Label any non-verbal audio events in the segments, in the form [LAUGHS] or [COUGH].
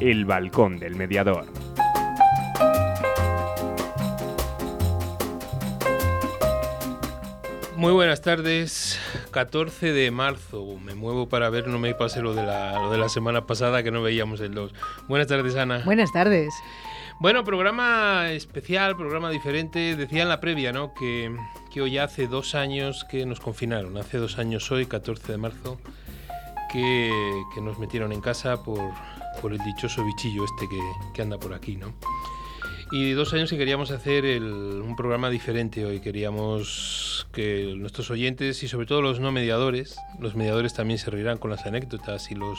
El Balcón del Mediador. Muy buenas tardes, 14 de marzo. Me muevo para ver, no me pase lo de la, lo de la semana pasada que no veíamos el 2. Buenas tardes, Ana. Buenas tardes. Bueno, programa especial, programa diferente. Decía en la previa, ¿no? Que, que hoy hace dos años que nos confinaron. Hace dos años hoy, 14 de marzo, que, que nos metieron en casa por, por el dichoso bichillo este que, que anda por aquí, ¿no? Y dos años que queríamos hacer un programa diferente hoy. Queríamos que nuestros oyentes y sobre todo los no mediadores, los mediadores también se reirán con las anécdotas y los,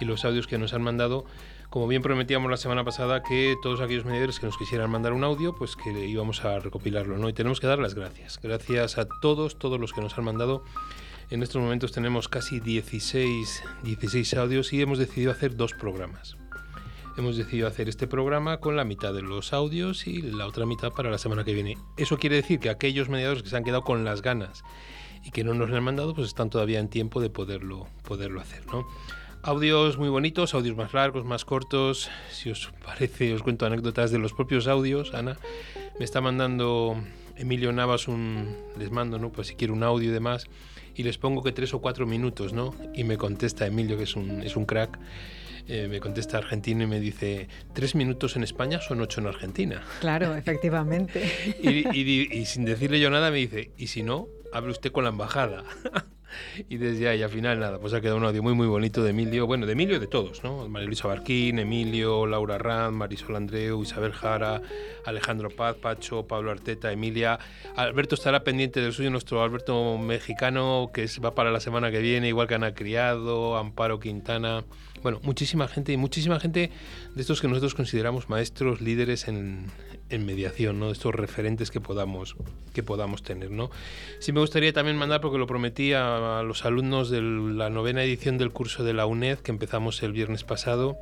y los audios que nos han mandado. Como bien prometíamos la semana pasada que todos aquellos mediadores que nos quisieran mandar un audio, pues que íbamos a recopilarlo, ¿no? Y tenemos que dar las gracias. Gracias a todos, todos los que nos han mandado. En estos momentos tenemos casi 16, 16 audios y hemos decidido hacer dos programas hemos decidido hacer este programa con la mitad de los audios y la otra mitad para la semana que viene. Eso quiere decir que aquellos mediadores que se han quedado con las ganas y que no nos han mandado, pues están todavía en tiempo de poderlo, poderlo hacer, ¿no? Audios muy bonitos, audios más largos, más cortos. Si os parece, os cuento anécdotas de los propios audios. Ana me está mandando Emilio Navas un. Les mando, ¿no? Pues si quiero un audio y demás. Y les pongo que tres o cuatro minutos, ¿no? Y me contesta Emilio, que es un, es un crack eh, me contesta argentino y me dice, tres minutos en España son ocho en Argentina. Claro, [LAUGHS] efectivamente. y, sin decirle yo nada me dice, y si no, hable usted con la embajada. Y desde ahí, al final, nada, pues ha quedado un audio muy, muy bonito de Emilio, bueno, de Emilio de todos, ¿no? María Luisa Barquín, Emilio, Laura Rand, Marisol Andreu, Isabel Jara, Alejandro Paz, Pacho, Pablo Arteta, Emilia. Alberto estará pendiente del suyo, nuestro Alberto mexicano, que va para la semana que viene, igual que Ana Criado, Amparo Quintana. Bueno, muchísima gente y muchísima gente de estos que nosotros consideramos maestros, líderes en, mediación, ¿no? Estos referentes que podamos, que podamos tener, ¿no? Sí me gustaría también mandar, porque lo prometí a, los alumnos de la novena edición del curso de la UNED que empezamos el viernes pasado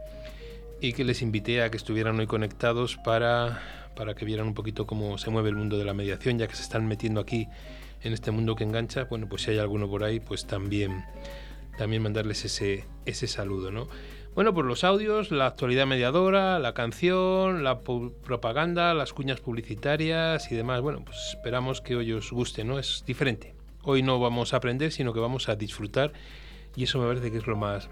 y que les invité a que estuvieran hoy conectados para, para que vieran un poquito cómo se mueve el mundo de la mediación, ya que se están metiendo aquí en este mundo que engancha. Bueno, pues si hay alguno por ahí, pues también también mandarles ese, ese saludo, ¿no? Bueno, pues los audios, la actualidad mediadora, la canción, la propaganda, las cuñas publicitarias y demás. Bueno, pues esperamos que hoy os guste, ¿no? Es diferente. Hoy no vamos a aprender, sino que vamos a disfrutar y eso me parece que es lo más,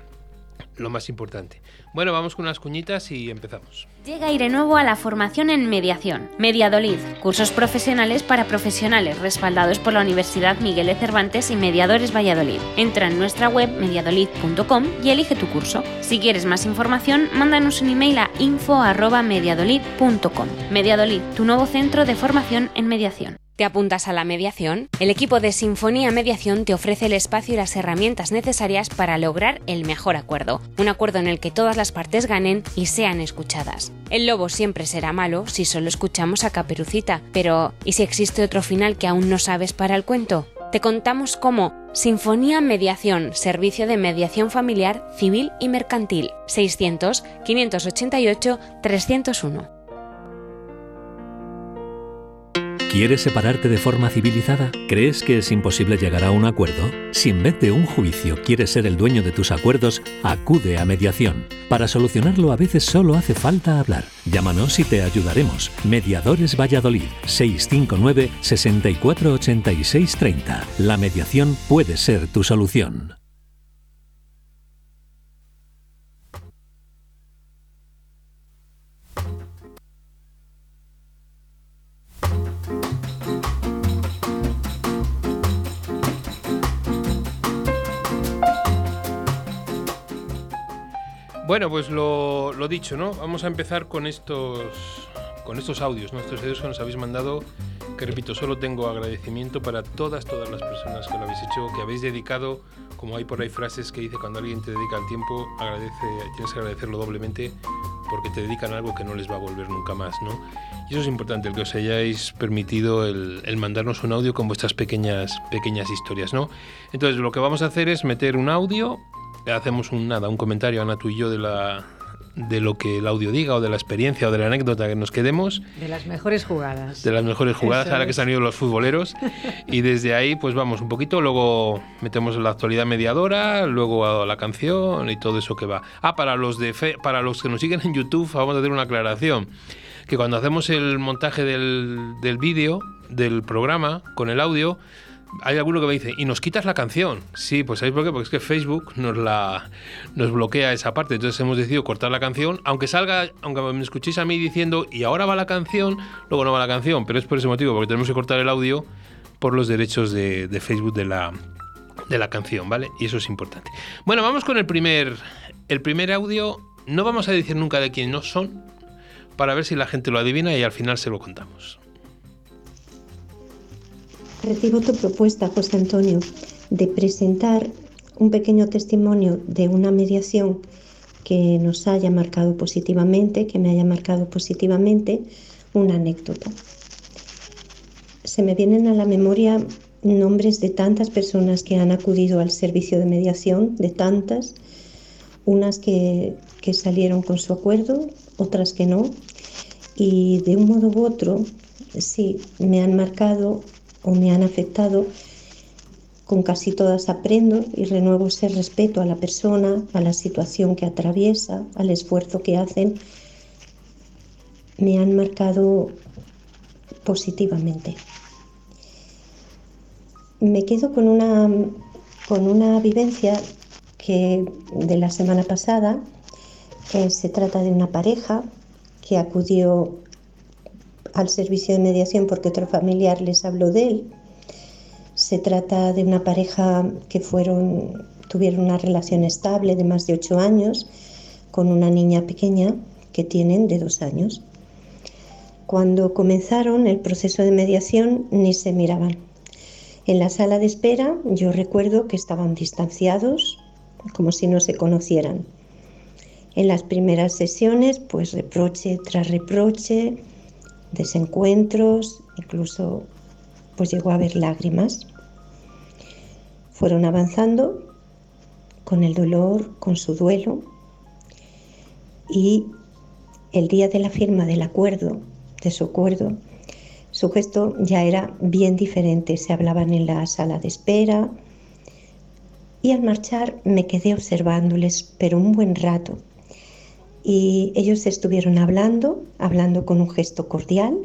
lo más importante. Bueno, vamos con unas cuñitas y empezamos. Llega Aire Nuevo a la formación en mediación. Mediadolid, cursos profesionales para profesionales respaldados por la Universidad Miguel de Cervantes y Mediadores Valladolid. Entra en nuestra web mediadolid.com y elige tu curso. Si quieres más información, mándanos un email a info@mediadolid.com. Mediadolid, tu nuevo centro de formación en mediación. ¿Te apuntas a la mediación? El equipo de Sinfonía Mediación te ofrece el espacio y las herramientas necesarias para lograr el mejor acuerdo, un acuerdo en el que todas las partes ganen y sean escuchadas. El lobo siempre será malo si solo escuchamos a Caperucita, pero ¿y si existe otro final que aún no sabes para el cuento? Te contamos cómo Sinfonía Mediación, servicio de mediación familiar, civil y mercantil, 600 588 301. ¿Quieres separarte de forma civilizada? ¿Crees que es imposible llegar a un acuerdo? Si en vez de un juicio quieres ser el dueño de tus acuerdos, acude a mediación. Para solucionarlo a veces solo hace falta hablar. Llámanos y te ayudaremos. Mediadores Valladolid 659 648630. La mediación puede ser tu solución. Pues lo, dicho, ¿no? Vamos a empezar con estos, con estos audios, nuestros audios que nos habéis mandado, que repito, solo tengo agradecimiento para todas, todas las personas que lo habéis hecho, que habéis dedicado, como hay por ahí frases que dice cuando alguien te dedica el tiempo, agradece, tienes que agradecerlo doblemente porque te dedican algo que no les va a volver nunca más, ¿no? Y eso es importante, el que os hayáis permitido el, el, mandarnos un audio con vuestras pequeñas, pequeñas historias, ¿no? Entonces lo que vamos a hacer es meter un audio hacemos un nada, un comentario, Ana, tú y yo, de la, de lo que el audio diga o de la experiencia o de la anécdota que nos quedemos. De las mejores jugadas. De las mejores jugadas, ahora que se han ido los futboleros. y desde ahí, pues vamos un poquito, luego metemos la actualidad mediadora, luego a la canción y todo eso que va. Ah, para los, de para los que nos siguen en YouTube, vamos a hacer una aclaración. Que cuando hacemos el montaje del, del vídeo, del programa, con el audio, hay alguno que me dice, ¿y nos quitas la canción? Sí, pues ¿sabéis por qué? Porque es que Facebook nos la nos bloquea esa parte. Entonces hemos decidido cortar la canción, aunque salga, aunque me escuchéis a mí diciendo, y ahora va la canción, luego no va la canción, pero es por ese motivo, porque tenemos que cortar el audio por los derechos de, Facebook de la, de la canción, ¿vale? Y eso es importante. Bueno, vamos con el primer, el primer audio. No vamos a decir nunca de quién no son, para ver si la gente lo adivina y al final se lo contamos. Recibo tu propuesta, José Antonio, de presentar un pequeño testimonio de una mediación que nos haya marcado positivamente, que me haya marcado positivamente, una anécdota. Se me vienen a la memoria nombres de tantas personas que han acudido al servicio de mediación, de tantas, unas que, salieron con su acuerdo, otras que no, y de un modo u otro, sí, me han marcado o me han afectado, con casi todas aprendo y renuevo ese respeto a la persona, a la situación que atraviesa, al esfuerzo que hacen, me han marcado positivamente. Me quedo con una, con una vivencia que de la semana pasada se trata de una pareja que acudió al servicio de mediación porque otro familiar les habló de él. Se trata de una pareja que fueron, tuvieron una relación estable de más de ocho años con una niña pequeña que tienen de dos años. Cuando comenzaron el proceso de mediación ni se miraban. En la sala de espera yo recuerdo que estaban distanciados, como si no se conocieran. En las primeras sesiones, pues reproche tras reproche, desencuentros, incluso pues llegó a haber lágrimas. Fueron avanzando con el dolor, con su duelo y el día de la firma del acuerdo, de su acuerdo, su gesto ya era bien diferente. Se hablaban en la sala de espera y al marchar me quedé observándoles, pero un buen rato y ellos estuvieron hablando, hablando con un gesto cordial.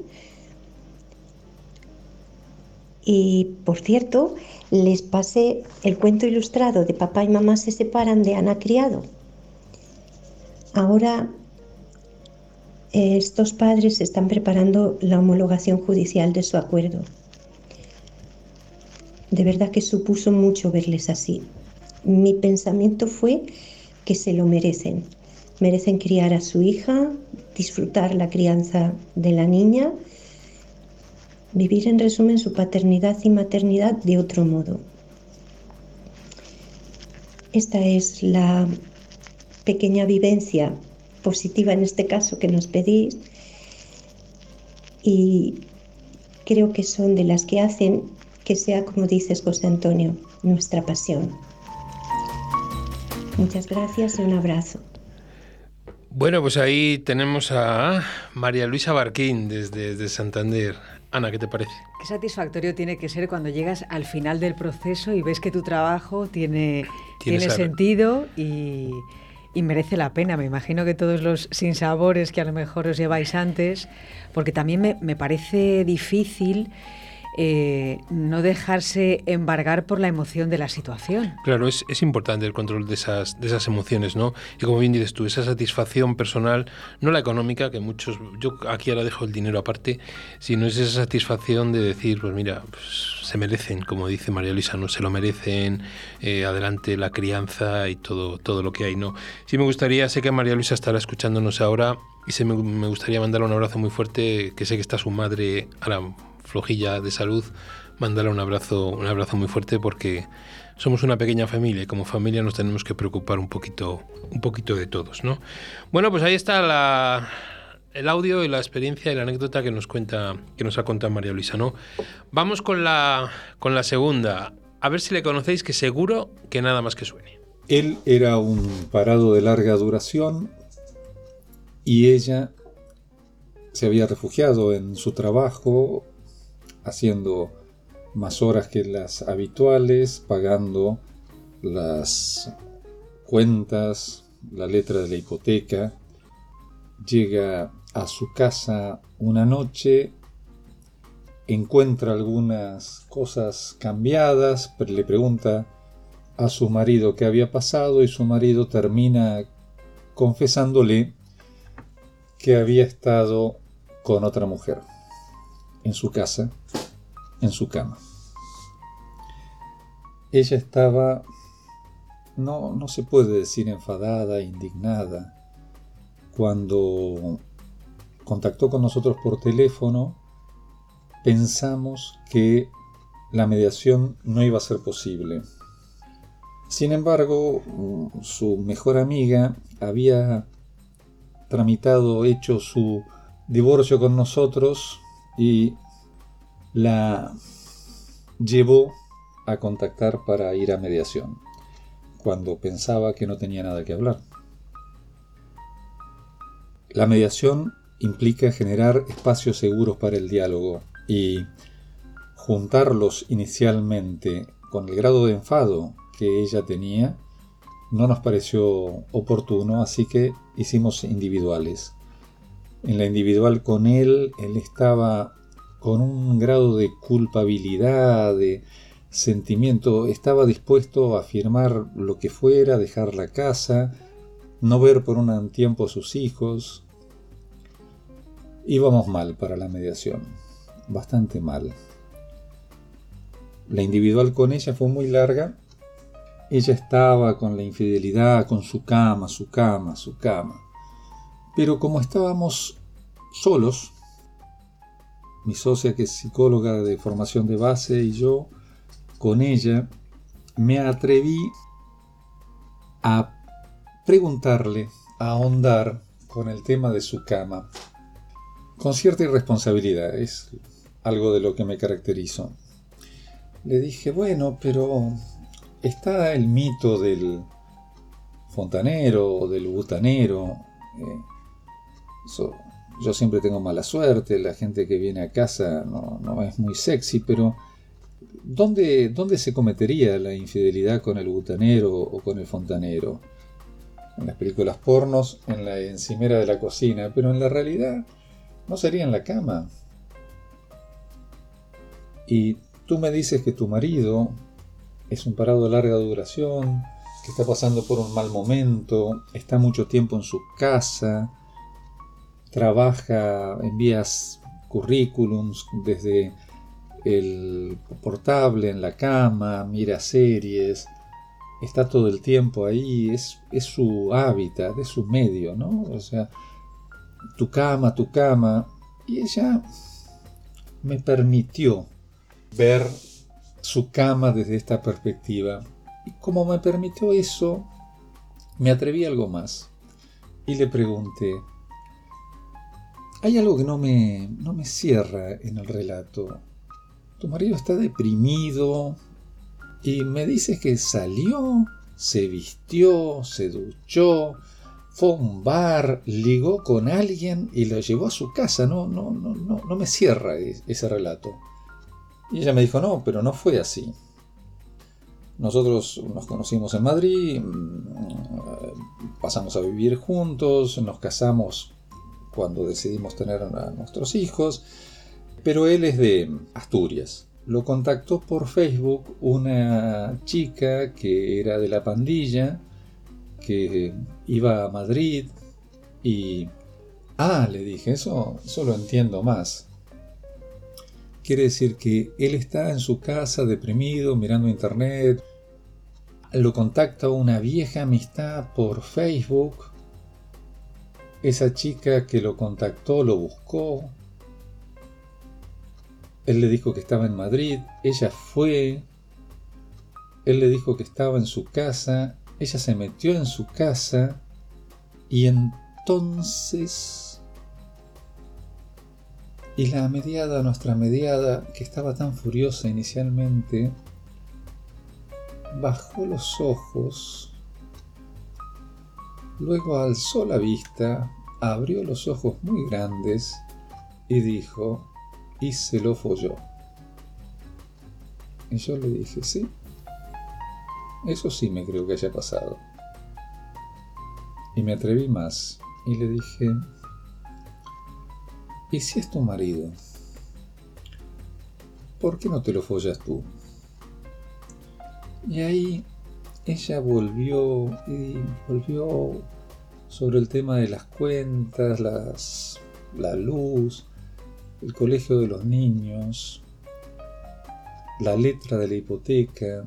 Y por cierto, les pasé el cuento ilustrado de papá y mamá se separan de Ana Criado. Ahora estos padres están preparando la homologación judicial de su acuerdo. De verdad que supuso mucho verles así. Mi pensamiento fue que se lo merecen, merecen criar a su hija, disfrutar la crianza de la niña, vivir en resumen su paternidad y maternidad de otro modo. Esta es la pequeña vivencia positiva en este caso que nos pedís y creo que son de las que hacen que sea, como dices José Antonio, nuestra pasión. Muchas gracias y un abrazo. Bueno, pues ahí tenemos a María Luisa Barquín desde, Santander. Ana, ¿qué te parece? Qué satisfactorio tiene que ser cuando llegas al final del proceso y ves que tu trabajo tiene, tiene sentido y, y, merece la pena. Me imagino que todos los sinsabores que a lo mejor os lleváis antes, porque también me, me parece difícil eh, no dejarse embargar por la emoción de la situación. Claro, es, importante el control de esas, de esas emociones, ¿no? Y como bien dices tú, esa satisfacción personal, no la económica, que muchos, yo aquí ahora dejo el dinero aparte, sino es esa satisfacción de decir, pues mira, pues, se merecen, como dice María Luisa, ¿no? Se lo merecen, eh, adelante la crianza y todo, todo lo que hay, ¿no? Sí me gustaría, sé que María Luisa estará escuchándonos ahora y se me, me gustaría mandar un abrazo muy fuerte, que sé que está su madre ahora flojilla de salud, mandarle un abrazo, un abrazo muy fuerte porque somos una pequeña familia y como familia nos tenemos que preocupar un poquito, un poquito de todos, ¿no? Bueno, pues ahí está el audio y la experiencia y la anécdota que nos cuenta, que nos ha contado María Luisa, ¿no? Vamos con la, con la segunda. A ver si le conocéis, que seguro que nada más que suene. Él era un parado de larga duración, y ella se había refugiado en su trabajo haciendo más horas que las habituales, pagando las cuentas, la letra de la hipoteca. Llega a su casa una noche, encuentra algunas cosas cambiadas, le pregunta a su marido qué había pasado y su marido termina confesándole que había estado con otra mujer en su casa, en su cama. Ella estaba, no, no se puede decir enfadada, indignada, cuando contactó con nosotros por teléfono, pensamos que la mediación no iba a ser posible. Sin embargo, su mejor amiga había tramitado, hecho su divorcio con nosotros y la llevó a contactar para ir a mediación, cuando pensaba que no tenía nada que hablar. La mediación implica generar espacios seguros para el diálogo y juntarlos inicialmente con el grado de enfado que ella tenía no nos pareció oportuno, así que hicimos individuales. En la individual con él, él estaba con un grado de culpabilidad, de sentimiento, estaba dispuesto a firmar lo que fuera, dejar la casa, no ver por un tiempo a sus hijos. Íbamos mal para la mediación, bastante mal. La individual con ella fue muy larga ella estaba con la infidelidad, con su cama, su cama, su cama. Pero como estábamos solos, mi socia que es psicóloga de formación de base y yo, con ella, me atreví a preguntarle, a ahondar con el tema de su cama, con cierta irresponsabilidad, es algo de lo que me caracterizo. Le dije, bueno, pero está el mito del fontanero o del butanero. Eh, yo siempre tengo mala suerte, la gente que viene a casa no, es muy sexy, pero ¿dónde, ¿dónde, se cometería la infidelidad con el butanero o con el fontanero? En las películas pornos, en la encimera de la cocina, pero en la realidad no sería en la cama. Y tú me dices que tu marido es un parado de larga duración, que está pasando por un mal momento, está mucho tiempo en su casa, trabaja, envías currículums desde el portable en la cama, mira series, está todo el tiempo ahí, es, es su hábitat, es su medio, ¿no? O sea, tu cama, tu cama. Y ella me permitió ver su cama desde esta perspectiva. Y como me permitió eso, me atreví a algo más. Y le pregunté, hay algo que no me, no me cierra en el relato. Tu marido está deprimido y me dices que salió, se vistió, se duchó, fue a un bar, ligó con alguien y lo llevó a su casa. No, no, no, no, no me cierra ese relato. Y ella me dijo, no, pero no fue así. Nosotros nos conocimos en Madrid, mm, pasamos a vivir juntos, nos casamos cuando decidimos tener a nuestros hijos, pero él es de Asturias. Lo contactó por Facebook una chica que era de la pandilla, que iba a Madrid y... Ah, le dije, eso, eso lo entiendo más. Quiere decir que él está en su casa deprimido, mirando internet, lo contacta una vieja amistad por Facebook, esa chica que lo contactó lo buscó, él le dijo que estaba en Madrid, ella fue, él le dijo que estaba en su casa, ella se metió en su casa. Y entonces y la mediada, nuestra mediada, que estaba tan furiosa inicialmente, bajó los ojos, luego alzó la vista abrió los ojos muy grandes y dijo, y se lo folló. Y yo le dije, sí, eso sí me creo que haya pasado. Y me atreví más y le dije, ¿y si es tu marido? ¿Por qué no te lo follas tú? Y ahí ella volvió y volvió sobre el tema de las cuentas, las, la luz, el colegio de los niños, la letra de la hipoteca,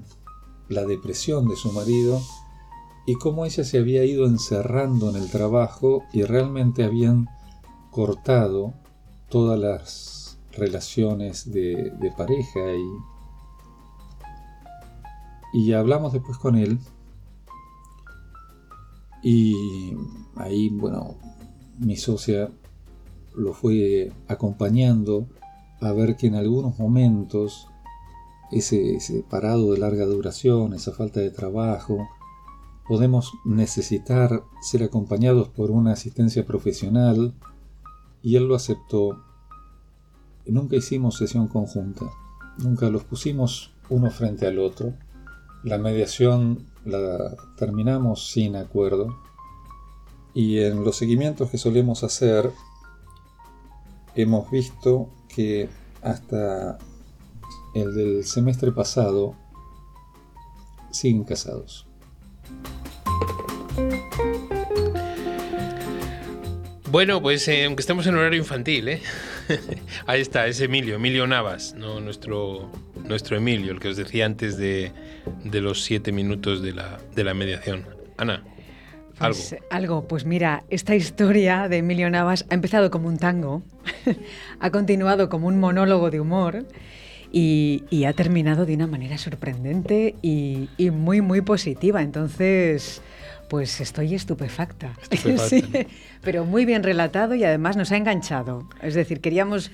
la depresión de su marido y cómo ella se había ido encerrando en el trabajo y realmente habían cortado todas las relaciones de, pareja y, y hablamos después con él y ahí bueno mi socia lo fue acompañando a ver que en algunos momentos ese, parado de larga duración, esa falta de trabajo, podemos necesitar ser acompañados por una asistencia profesional y él lo aceptó. Nunca hicimos sesión conjunta, nunca los pusimos uno frente al otro. La mediación la terminamos sin acuerdo y en los seguimientos que solemos hacer hemos visto que hasta el del semestre pasado, siguen casados. Bueno, pues eh, aunque estemos en horario infantil, ¿eh? [LAUGHS] ahí está, es Emilio, Emilio Navas, ¿no? nuestro, nuestro Emilio, el que os decía antes de, los siete minutos de la, de la mediación. Ana. Pues, algo. pues mira, esta historia de Emilio Navas ha empezado como un tango, [LAUGHS] ha continuado como un monólogo de humor y, ha terminado de una manera sorprendente y, muy, muy positiva. Entonces, pues estoy estupefacta. [LAUGHS] pero muy bien relatado y además nos ha enganchado. Es decir, queríamos...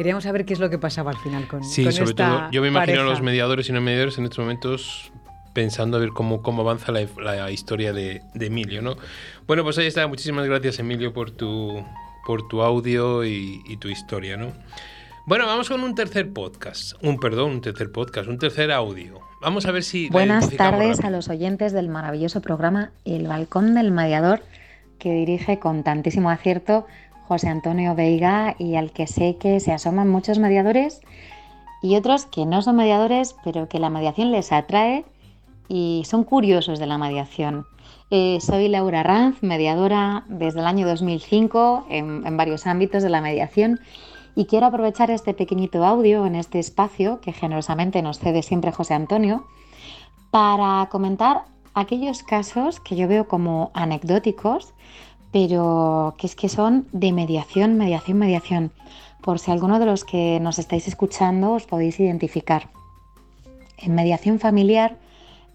Queríamos saber qué es lo que pasaba al final con, sí, sobre todo. Yo me imagino a los mediadores y no mediadores en estos momentos pensando a ver cómo, cómo avanza la, historia de, Emilio, ¿no? Bueno, pues ahí está. Muchísimas gracias, Emilio, por tu, por tu audio y, y tu historia, ¿no? Bueno, vamos con un tercer podcast. Un perdón, un tercer podcast, un tercer audio. Vamos a ver si. Buenas tardes a los oyentes del maravilloso programa El Balcón del Mediador, que dirige con tantísimo acierto José Antonio Veiga y al que sé que se asoman muchos mediadores y otros que no son mediadores, pero que la mediación les atrae y son curiosos de la mediación. Eh, soy Laura Ranz, mediadora desde el año 2005 en varios ámbitos de la mediación y quiero aprovechar este pequeñito audio en este espacio que generosamente nos cede siempre José Antonio para comentar aquellos casos que yo veo como anecdóticos, pero que es que son de mediación, mediación, mediación, por si alguno de los que nos estáis escuchando os podéis identificar. En mediación familiar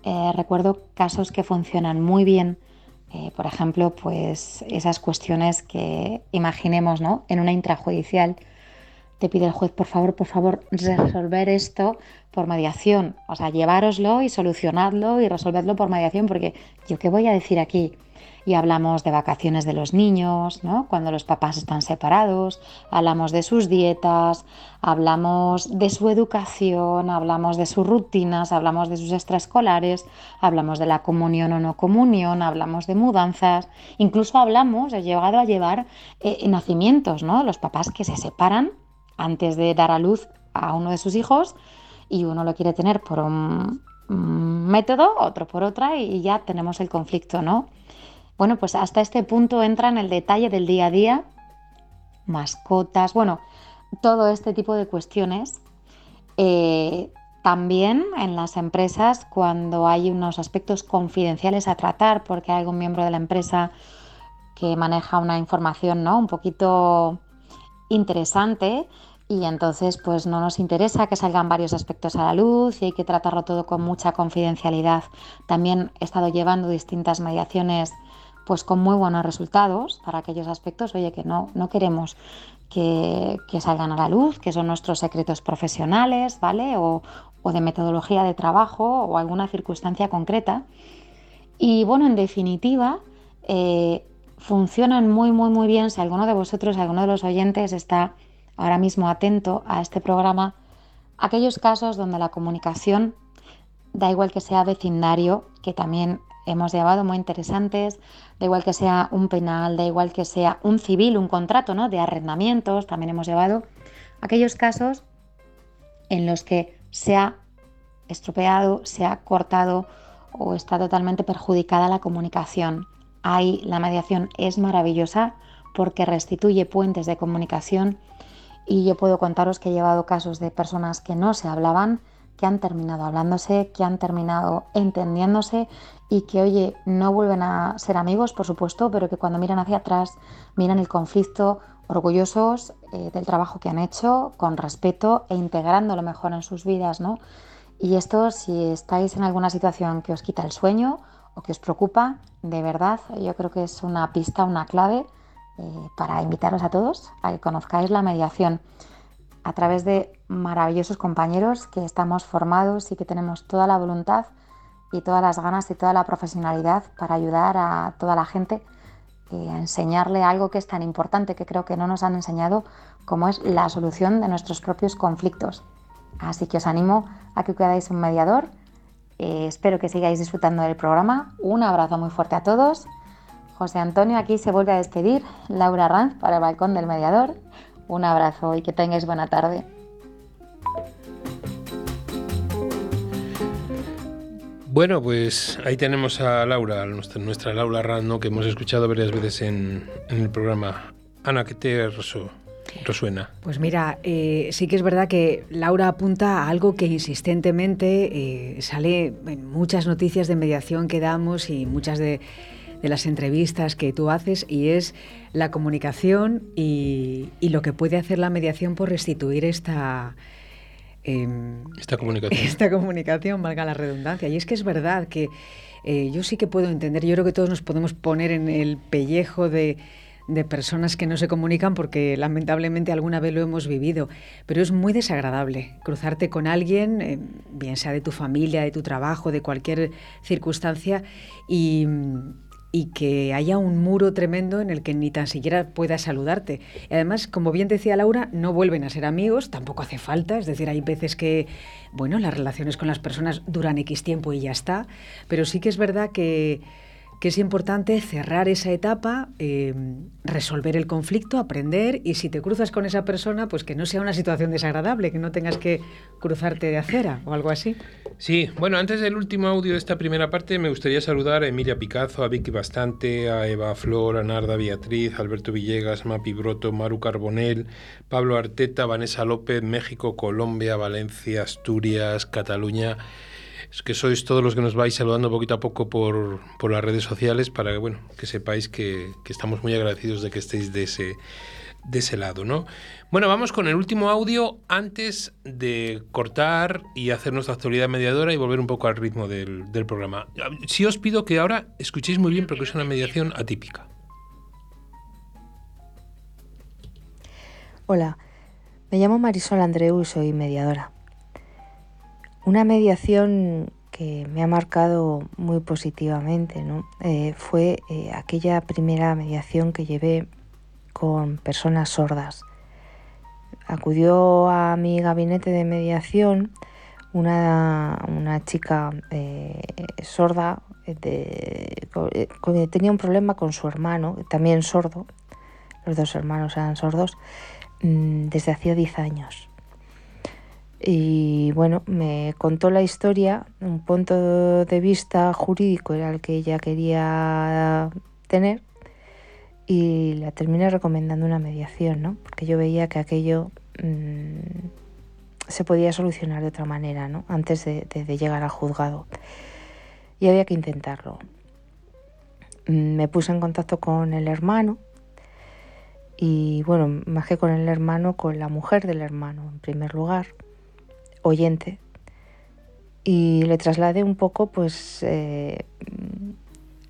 eh, recuerdo casos que funcionan muy bien, eh, por ejemplo, pues esas cuestiones que imaginemos ¿no? en una intrajudicial te pide el juez, por favor, por favor, resolver esto por mediación. O sea, llevároslo y solucionadlo y resolvedlo por mediación, porque yo qué voy a decir aquí. Y hablamos de vacaciones de los niños, ¿no? Cuando los papás están separados, hablamos de sus dietas, hablamos de su educación, hablamos de sus rutinas, hablamos de sus extraescolares, hablamos de la comunión o no comunión, hablamos de mudanzas, incluso hablamos, he llegado a llevar eh, nacimientos, ¿no? Los papás que se separan antes de dar a luz a uno de sus hijos y uno lo quiere tener por un, método, otro por otra y ya tenemos el conflicto, ¿no? Bueno, pues hasta este punto entra en el detalle del día a día, mascotas, bueno, todo este tipo de cuestiones. Eh, también en las empresas, cuando hay unos aspectos confidenciales a tratar, porque hay algún miembro de la empresa que maneja una información ¿no? un poquito interesante y entonces pues no nos interesa que salgan varios aspectos a la luz y hay que tratarlo todo con mucha confidencialidad. También he estado llevando distintas mediaciones pues con muy buenos resultados para aquellos aspectos, oye, que no, no queremos que, salgan a la luz, que son nuestros secretos profesionales, ¿vale? O, de metodología de trabajo o alguna circunstancia concreta. Y bueno, en definitiva, eh, funcionan muy, muy, muy bien. Si alguno de vosotros, alguno de los oyentes está ahora mismo atento a este programa, aquellos casos donde la comunicación, da igual que sea vecindario, que también hemos llevado muy interesantes, da igual que sea un penal, da igual que sea un civil, un contrato ¿no? de arrendamientos, también hemos llevado aquellos casos en los que se ha estropeado, se ha cortado o está totalmente perjudicada la comunicación. Ahí la mediación es maravillosa porque restituye puentes de comunicación y yo puedo contaros que he llevado casos de personas que no se hablaban, que han terminado hablándose, que han terminado entendiéndose y que, oye, no vuelven a ser amigos, por supuesto, pero que cuando miran hacia atrás, miran el conflicto orgullosos eh, del trabajo que han hecho, con respeto e integrándolo mejor en sus vidas, ¿no? Y esto, si estáis en alguna situación que os quita el sueño o que os preocupa, de verdad, yo creo que es una pista, una clave eh, para invitaros a todos a que conozcáis la mediación a través de maravillosos compañeros que estamos formados y que tenemos toda la voluntad y todas las ganas y toda la profesionalidad para ayudar a toda la gente eh, a enseñarle algo que es tan importante que creo que no nos han enseñado como es la solución de nuestros propios conflictos. Así que os animo a que quedáis un mediador. Eh, espero que sigáis disfrutando del programa. Un abrazo muy fuerte a todos. José Antonio aquí se vuelve a despedir. Laura Ranz para el balcón del mediador. Un abrazo y que tengáis buena tarde. Bueno, pues ahí tenemos a Laura, nuestra, nuestra Laura Ranz, que hemos escuchado varias veces en, el programa. Ana, ¿qué te resuena? Pues mira, eh, sí que es verdad que Laura apunta a algo que insistentemente eh, sale en muchas noticias de mediación que damos y muchas de, las entrevistas que tú haces y es la comunicación y, lo que puede hacer la mediación por restituir esta, em, esta comunicación. [LAUGHS] Esta comunicación, valga la redundancia. Y es que es verdad que eh, yo sí que puedo entender, yo creo que todos nos podemos poner en el pellejo de de personas que no se comunican porque lamentablemente alguna vez lo hemos vivido, pero es muy desagradable cruzarte con alguien, eh, bien sea de tu familia, de tu trabajo, de cualquier circunstancia, y, y que haya un muro tremendo en el que ni tan siquiera pueda saludarte. Y además, como bien decía Laura, no vuelven a ser amigos, tampoco hace falta, es decir, hay veces que, bueno, las relaciones con las personas duran X tiempo y ya está, pero sí que es verdad que que es importante cerrar esa etapa, eh, resolver el conflicto, aprender y si te cruzas con esa persona, pues que no sea una situación desagradable, que no tengas que cruzarte de acera o algo así. Sí, bueno, antes del último audio de esta primera parte me gustaría saludar a Emilia Picazo, a Vicky Bastante, a Eva Flor, a Narda Beatriz, Alberto Villegas, Mapi Broto, Maru Carbonel, Pablo Arteta, Vanessa López, México, Colombia, Valencia, Asturias, Cataluña es que sois todos los que nos vais saludando poquito a poco por, las redes sociales para que, bueno, que sepáis que, estamos muy agradecidos de que estéis de ese, de ese lado, ¿no? Bueno, vamos con el último audio antes de cortar y hacer nuestra actualidad mediadora y volver un poco al ritmo del, del programa. Sí os pido que ahora escuchéis muy bien porque es una mediación atípica. Hola, me llamo Marisol Andreu y soy mediadora. Una mediación que me ha marcado muy positivamente. Eh, fue eh, aquella primera mediación que llevé con personas sordas. Acudió a mi gabinete de mediación una, chica eh, sorda, tenía un problema con su hermano, también sordo, los dos hermanos eran sordos, mm, desde hacía 10 años y bueno, me contó la historia, un punto de vista jurídico era el que ella quería tener y la terminé recomendando una mediación, ¿no? Porque yo veía que aquello mm, se podía solucionar de otra manera, ¿no? Antes de, llegar al juzgado. Y había que intentarlo. Mm, me puse en contacto con el hermano y bueno, más que con el hermano, con la mujer del hermano en primer lugar oyente y le trasladé un poco pues eh,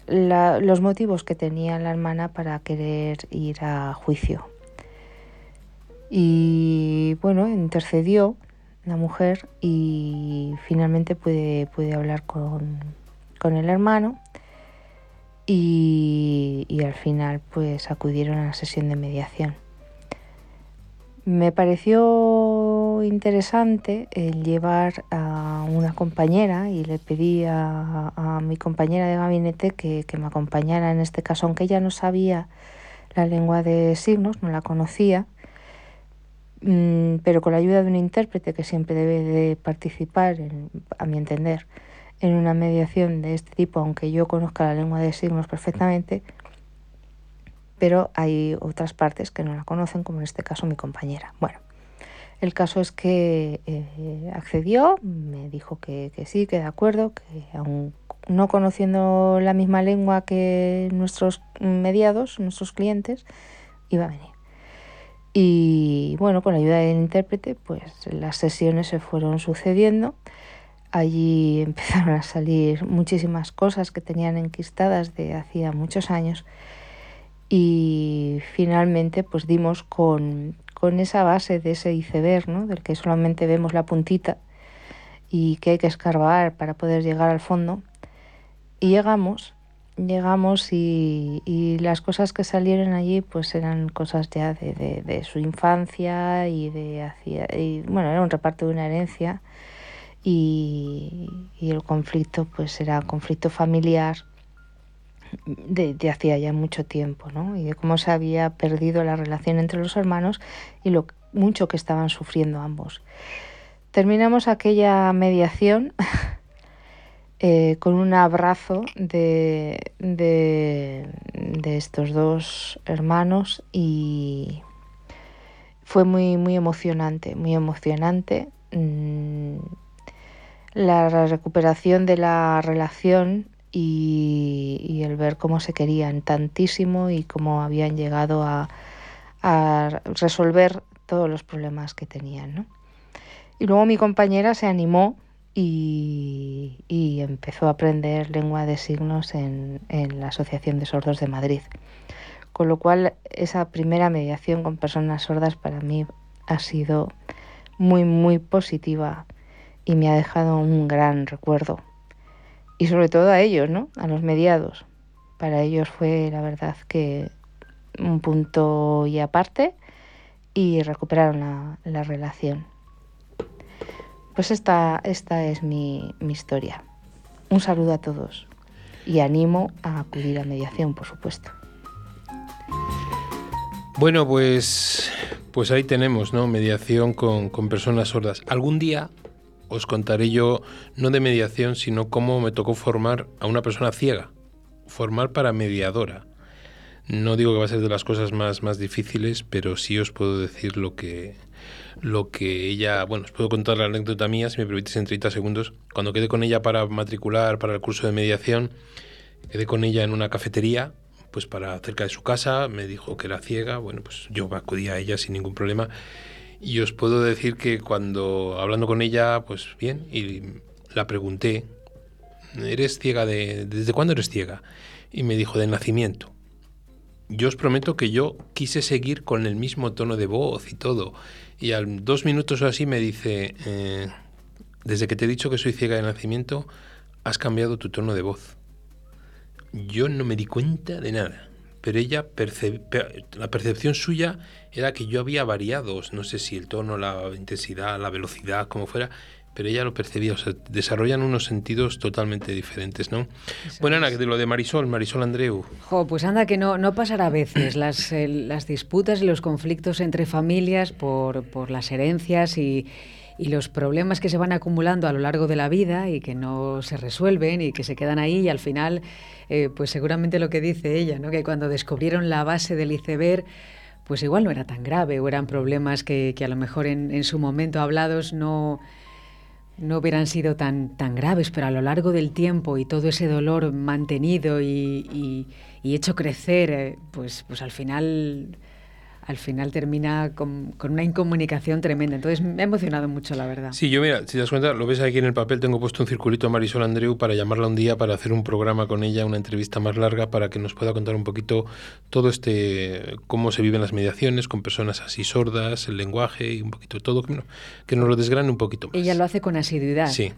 los motivos que tenía la hermana para querer ir a juicio. Y bueno, intercedió la mujer y finalmente pude, pude hablar con, con el hermano y, y al final pues acudieron a la sesión de mediación. Me pareció interesante el llevar a una compañera y le pedí a, mi compañera de gabinete que, me acompañara en este caso, aunque ella no sabía la lengua de signos, no la conocía, mm, pero con la ayuda de un intérprete que siempre debe de participar, a mi entender, en una mediación de este tipo, aunque yo conozca la lengua de signos perfectamente, pero hay otras partes que no la conocen, como en este caso mi compañera. Bueno, el caso es que eh, accedió, me dijo que, sí, que de acuerdo, que aún no conociendo la misma lengua que nuestros mediados, nuestros clientes, iba a venir. Y bueno, con la ayuda del intérprete, pues las sesiones se fueron sucediendo. Allí [LAUGHS] empezaron a salir muchísimas cosas que tenían enquistadas de hacía muchos años y finalmente pues dimos con, esa base de ese iceberg, ¿no? del que solamente vemos la puntita y que hay que escarbar para poder llegar al fondo. Y llegamos, llegamos y, las cosas que salieron allí pues eran cosas ya de, su infancia y de hacía, y, bueno, era un reparto de una herencia y, y el conflicto pues era conflicto familiar de, hacía ya mucho tiempo, ¿no? Y de cómo se había perdido la relación entre los hermanos y lo mucho que estaban sufriendo ambos. Terminamos aquella mediación [LAUGHS] eh, con un abrazo de, de, estos dos hermanos y fue muy, muy emocionante, muy emocionante. Mm, la recuperación de la relación y, el ver cómo se querían tantísimo y cómo habían llegado a, resolver todos los problemas que tenían. Y luego mi compañera se animó y, empezó a aprender lengua de signos en, en, la Asociación de Sordos de Madrid. Con lo cual esa primera mediación con personas sordas para mí ha sido muy, muy positiva y me ha dejado un gran recuerdo y sobre todo a ellos, ¿no? A los mediados. Para ellos fue la verdad que un punto y aparte y recuperaron la, relación. Pues esta, esta es mi, mi historia. Un saludo a todos y animo a acudir a mediación, por supuesto. Bueno, pues, pues ahí tenemos, ¿no? Mediación con, con personas sordas. Algún día os contaré yo, no de mediación, sino cómo me tocó formar a una persona ciega, formar para mediadora. No digo que va a ser de las cosas más, más difíciles, pero sí os puedo decir lo que, lo que ella, bueno, os puedo contar la anécdota mía, si me permitís en 30 segundos. Cuando quedé con ella para matricular para el curso de mediación, quedé con ella en una cafetería, pues para cerca de su casa, me dijo que era ciega, bueno, pues yo acudí a ella sin ningún problema y os puedo decir que cuando hablando con ella, pues bien, y la pregunté, ¿eres ciega de... ¿Desde cuándo eres ciega? Y me dijo, de nacimiento. Yo os prometo que yo quise seguir con el mismo tono de voz y todo. Y al dos minutos o así me dice, eh, desde que te he dicho que soy ciega de nacimiento, has cambiado tu tono de voz. Yo no me di cuenta de nada pero ella la percepción suya era que yo había variado, no sé si el tono, la intensidad, la velocidad, como fuera, pero ella lo percibía, o sea, desarrollan unos sentidos totalmente diferentes, ¿no? bueno, Ana, de lo de Marisol, Marisol Andreu. Jo, pues anda que no, no pasará a veces las, las disputas y los conflictos entre familias por, por las herencias y, y los problemas que se van acumulando a lo largo de la vida y que no se resuelven y que se quedan ahí y al final eh, pues seguramente lo que dice ella, ¿no? que cuando descubrieron la base del iceberg, pues igual no era tan grave o eran problemas que, a lo mejor en, su momento hablados no, no hubieran sido tan, tan graves, pero a lo largo del tiempo y todo ese dolor mantenido y, hecho crecer, eh, pues, pues al final al final termina con, una incomunicación tremenda. Entonces me ha emocionado mucho, la verdad. Sí, yo mira, si te das cuenta, lo ves aquí en el papel, tengo puesto un circulito a Marisol Andreu para llamarla un día para hacer un programa con ella, una entrevista más larga, para que nos pueda contar un poquito todo este, cómo se viven las mediaciones con personas así sordas, el lenguaje y un poquito todo, que, nos lo desgrane un poquito más. Ella lo hace con asiduidad. Sí,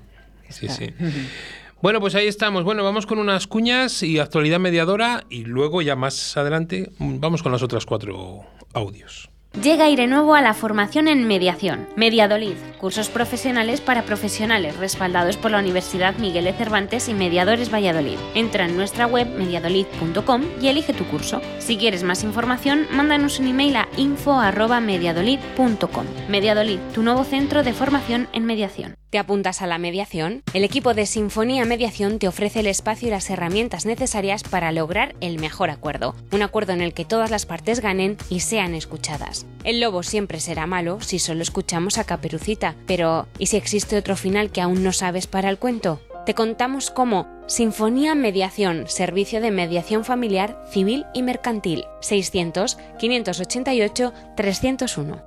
sí, sí. [LAUGHS] Bueno, pues ahí estamos. Bueno, vamos con unas cuñas y actualidad mediadora y luego ya más adelante mm, vamos con las otras cuatro audios. Llega aire nuevo a la formación en mediación. Mediadolid, cursos profesionales para profesionales respaldados por la Universidad Miguel de Cervantes y Mediadores Valladolid. Entra en nuestra web mediadolid.com y elige tu curso. Si quieres más información, mándanos un email a info@mediadolid.com. Mediadolid, tu nuevo centro de formación en mediación. ¿Te apuntas a la mediación? El equipo de Sinfonía Mediación te ofrece el espacio y las herramientas necesarias para lograr el mejor acuerdo, un acuerdo en el que todas las partes ganen y sean escuchadas. El lobo siempre será malo si solo escuchamos a Caperucita, pero ¿y si existe otro final que aún no sabes para el cuento? Te contamos cómo Sinfonía Mediación, servicio de mediación familiar, civil y mercantil, 600 588 301.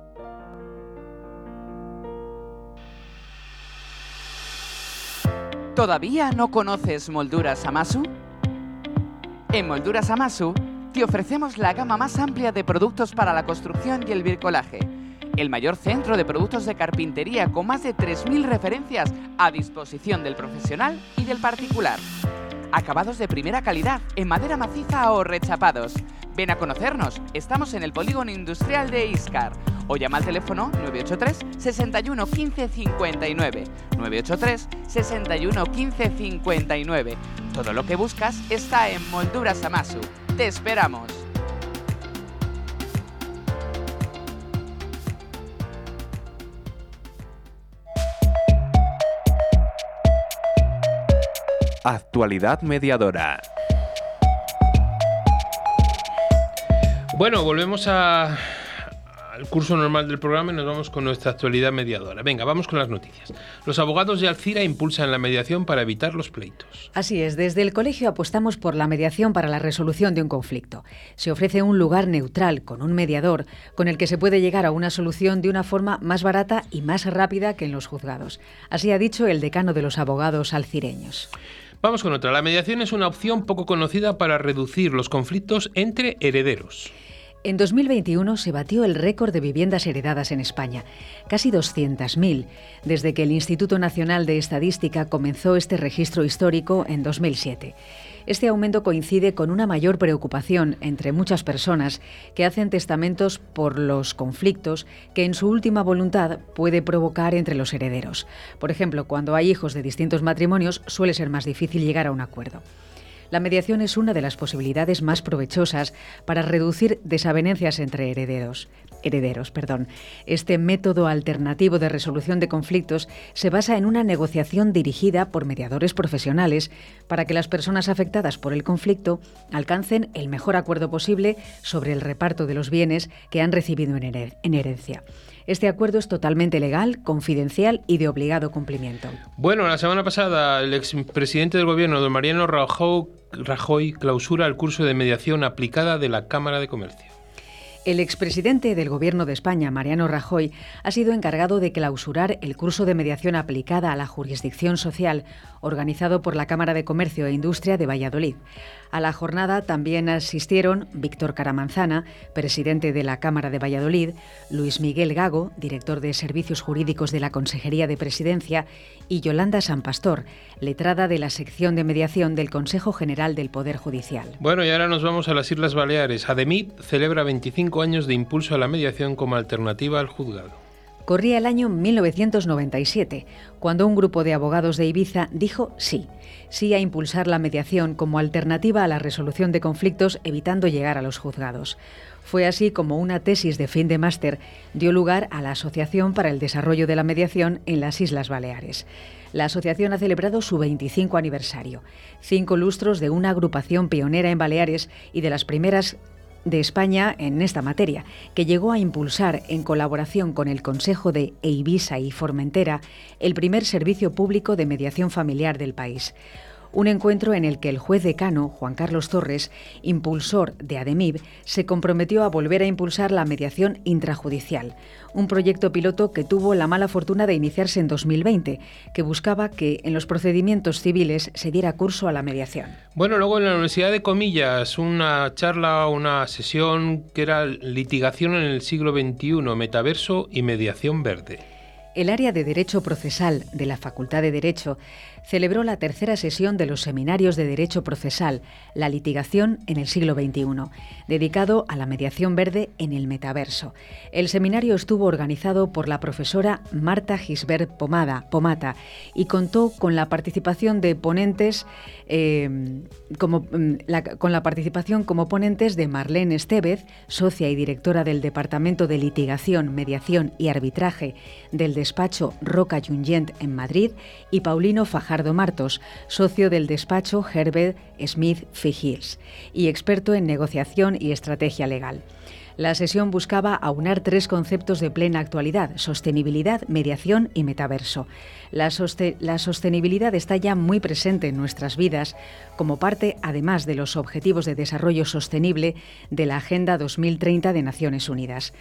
¿Todavía no conoces Molduras Amasu? En Molduras Amasu te ofrecemos la gama más amplia de productos para la construcción y el bricolaje. El mayor centro de productos de carpintería con más de 3.000 referencias a disposición del profesional y del particular. Acabados de primera calidad en madera maciza o rechapados. Ven a conocernos, estamos en el polígono industrial de Iscar o llama al teléfono 983 61 15 59. 983 61 15 59. Todo lo que buscas está en Molduras Amasu. ¡Te esperamos! Actualidad mediadora. Bueno, volvemos a el curso normal del programa y nos vamos con nuestra actualidad mediadora. Venga, vamos con las noticias. Los abogados de Alcira impulsan la mediación para evitar los pleitos. Así es, desde el colegio apostamos por la mediación para la resolución de un conflicto. Se ofrece un lugar neutral con un mediador con el que se puede llegar a una solución de una forma más barata y más rápida que en los juzgados. Así ha dicho el decano de los abogados alcireños. Vamos con otra. La mediación es una opción poco conocida para reducir los conflictos entre herederos. En 2021 se batió el récord de viviendas heredadas en España, casi 200.000, desde que el Instituto Nacional de Estadística comenzó este registro histórico en 2007. Este aumento coincide con una mayor preocupación entre muchas personas que hacen testamentos por los conflictos que en su última voluntad puede provocar entre los herederos. Por ejemplo, cuando hay hijos de distintos matrimonios suele ser más difícil llegar a un acuerdo. La mediación es una de las posibilidades más provechosas para reducir desavenencias entre herederos. Herederos, perdón. Este método alternativo de resolución de conflictos se basa en una negociación dirigida por mediadores profesionales para que las personas afectadas por el conflicto alcancen el mejor acuerdo posible sobre el reparto de los bienes que han recibido en herencia. Este acuerdo es totalmente legal, confidencial y de obligado cumplimiento. Bueno, la semana pasada el expresidente del gobierno, don Mariano Rajoy, clausura el curso de mediación aplicada de la Cámara de Comercio. El expresidente del Gobierno de España, Mariano Rajoy, ha sido encargado de clausurar el curso de mediación aplicada a la jurisdicción social organizado por la Cámara de Comercio e Industria de Valladolid. A la jornada también asistieron Víctor Caramanzana, presidente de la Cámara de Valladolid, Luis Miguel Gago, director de Servicios Jurídicos de la Consejería de Presidencia, y Yolanda San Pastor, letrada de la sección de mediación del Consejo General del Poder Judicial. Bueno, y ahora nos vamos a las Islas Baleares. ADEMIT celebra 25 años de impulso a la mediación como alternativa al juzgado. Corría el año 1997, cuando un grupo de abogados de Ibiza dijo sí, sí a impulsar la mediación como alternativa a la resolución de conflictos evitando llegar a los juzgados. Fue así como una tesis de fin de máster dio lugar a la Asociación para el Desarrollo de la Mediación en las Islas Baleares. La asociación ha celebrado su 25 aniversario, cinco lustros de una agrupación pionera en Baleares y de las primeras de España en esta materia, que llegó a impulsar, en colaboración con el Consejo de Eivisa y Formentera, el primer servicio público de mediación familiar del país un encuentro en el que el juez decano, Juan Carlos Torres, impulsor de ADEMIB, se comprometió a volver a impulsar la mediación intrajudicial, un proyecto piloto que tuvo la mala fortuna de iniciarse en 2020, que buscaba que en los procedimientos civiles se diera curso a la mediación. Bueno, luego en la Universidad de Comillas, una charla, una sesión que era litigación en el siglo XXI, metaverso y mediación verde. El área de Derecho Procesal de la Facultad de Derecho celebró la tercera sesión de los seminarios de Derecho Procesal, la litigación en el siglo XXI, dedicado a la mediación verde en el metaverso. El seminario estuvo organizado por la profesora Marta Gisbert Pomada, Pomata y contó con la participación de ponentes eh, como, mm, con la participación como ponentes de Marlene Estevez, socia y directora del Departamento de Litigación, Mediación y Arbitraje del despacho Roca Jungent en Madrid, y Paulino Fajardo Martos, socio del despacho Herbert Smith Fihils y experto en negociación y estrategia legal. La sesión buscaba aunar tres conceptos de plena actualidad, sostenibilidad, mediación y metaverso. La, la, sostenibilidad está ya muy presente en nuestras vidas como parte, además de los Objetivos de Desarrollo Sostenible de la Agenda 2030 de Naciones Unidas.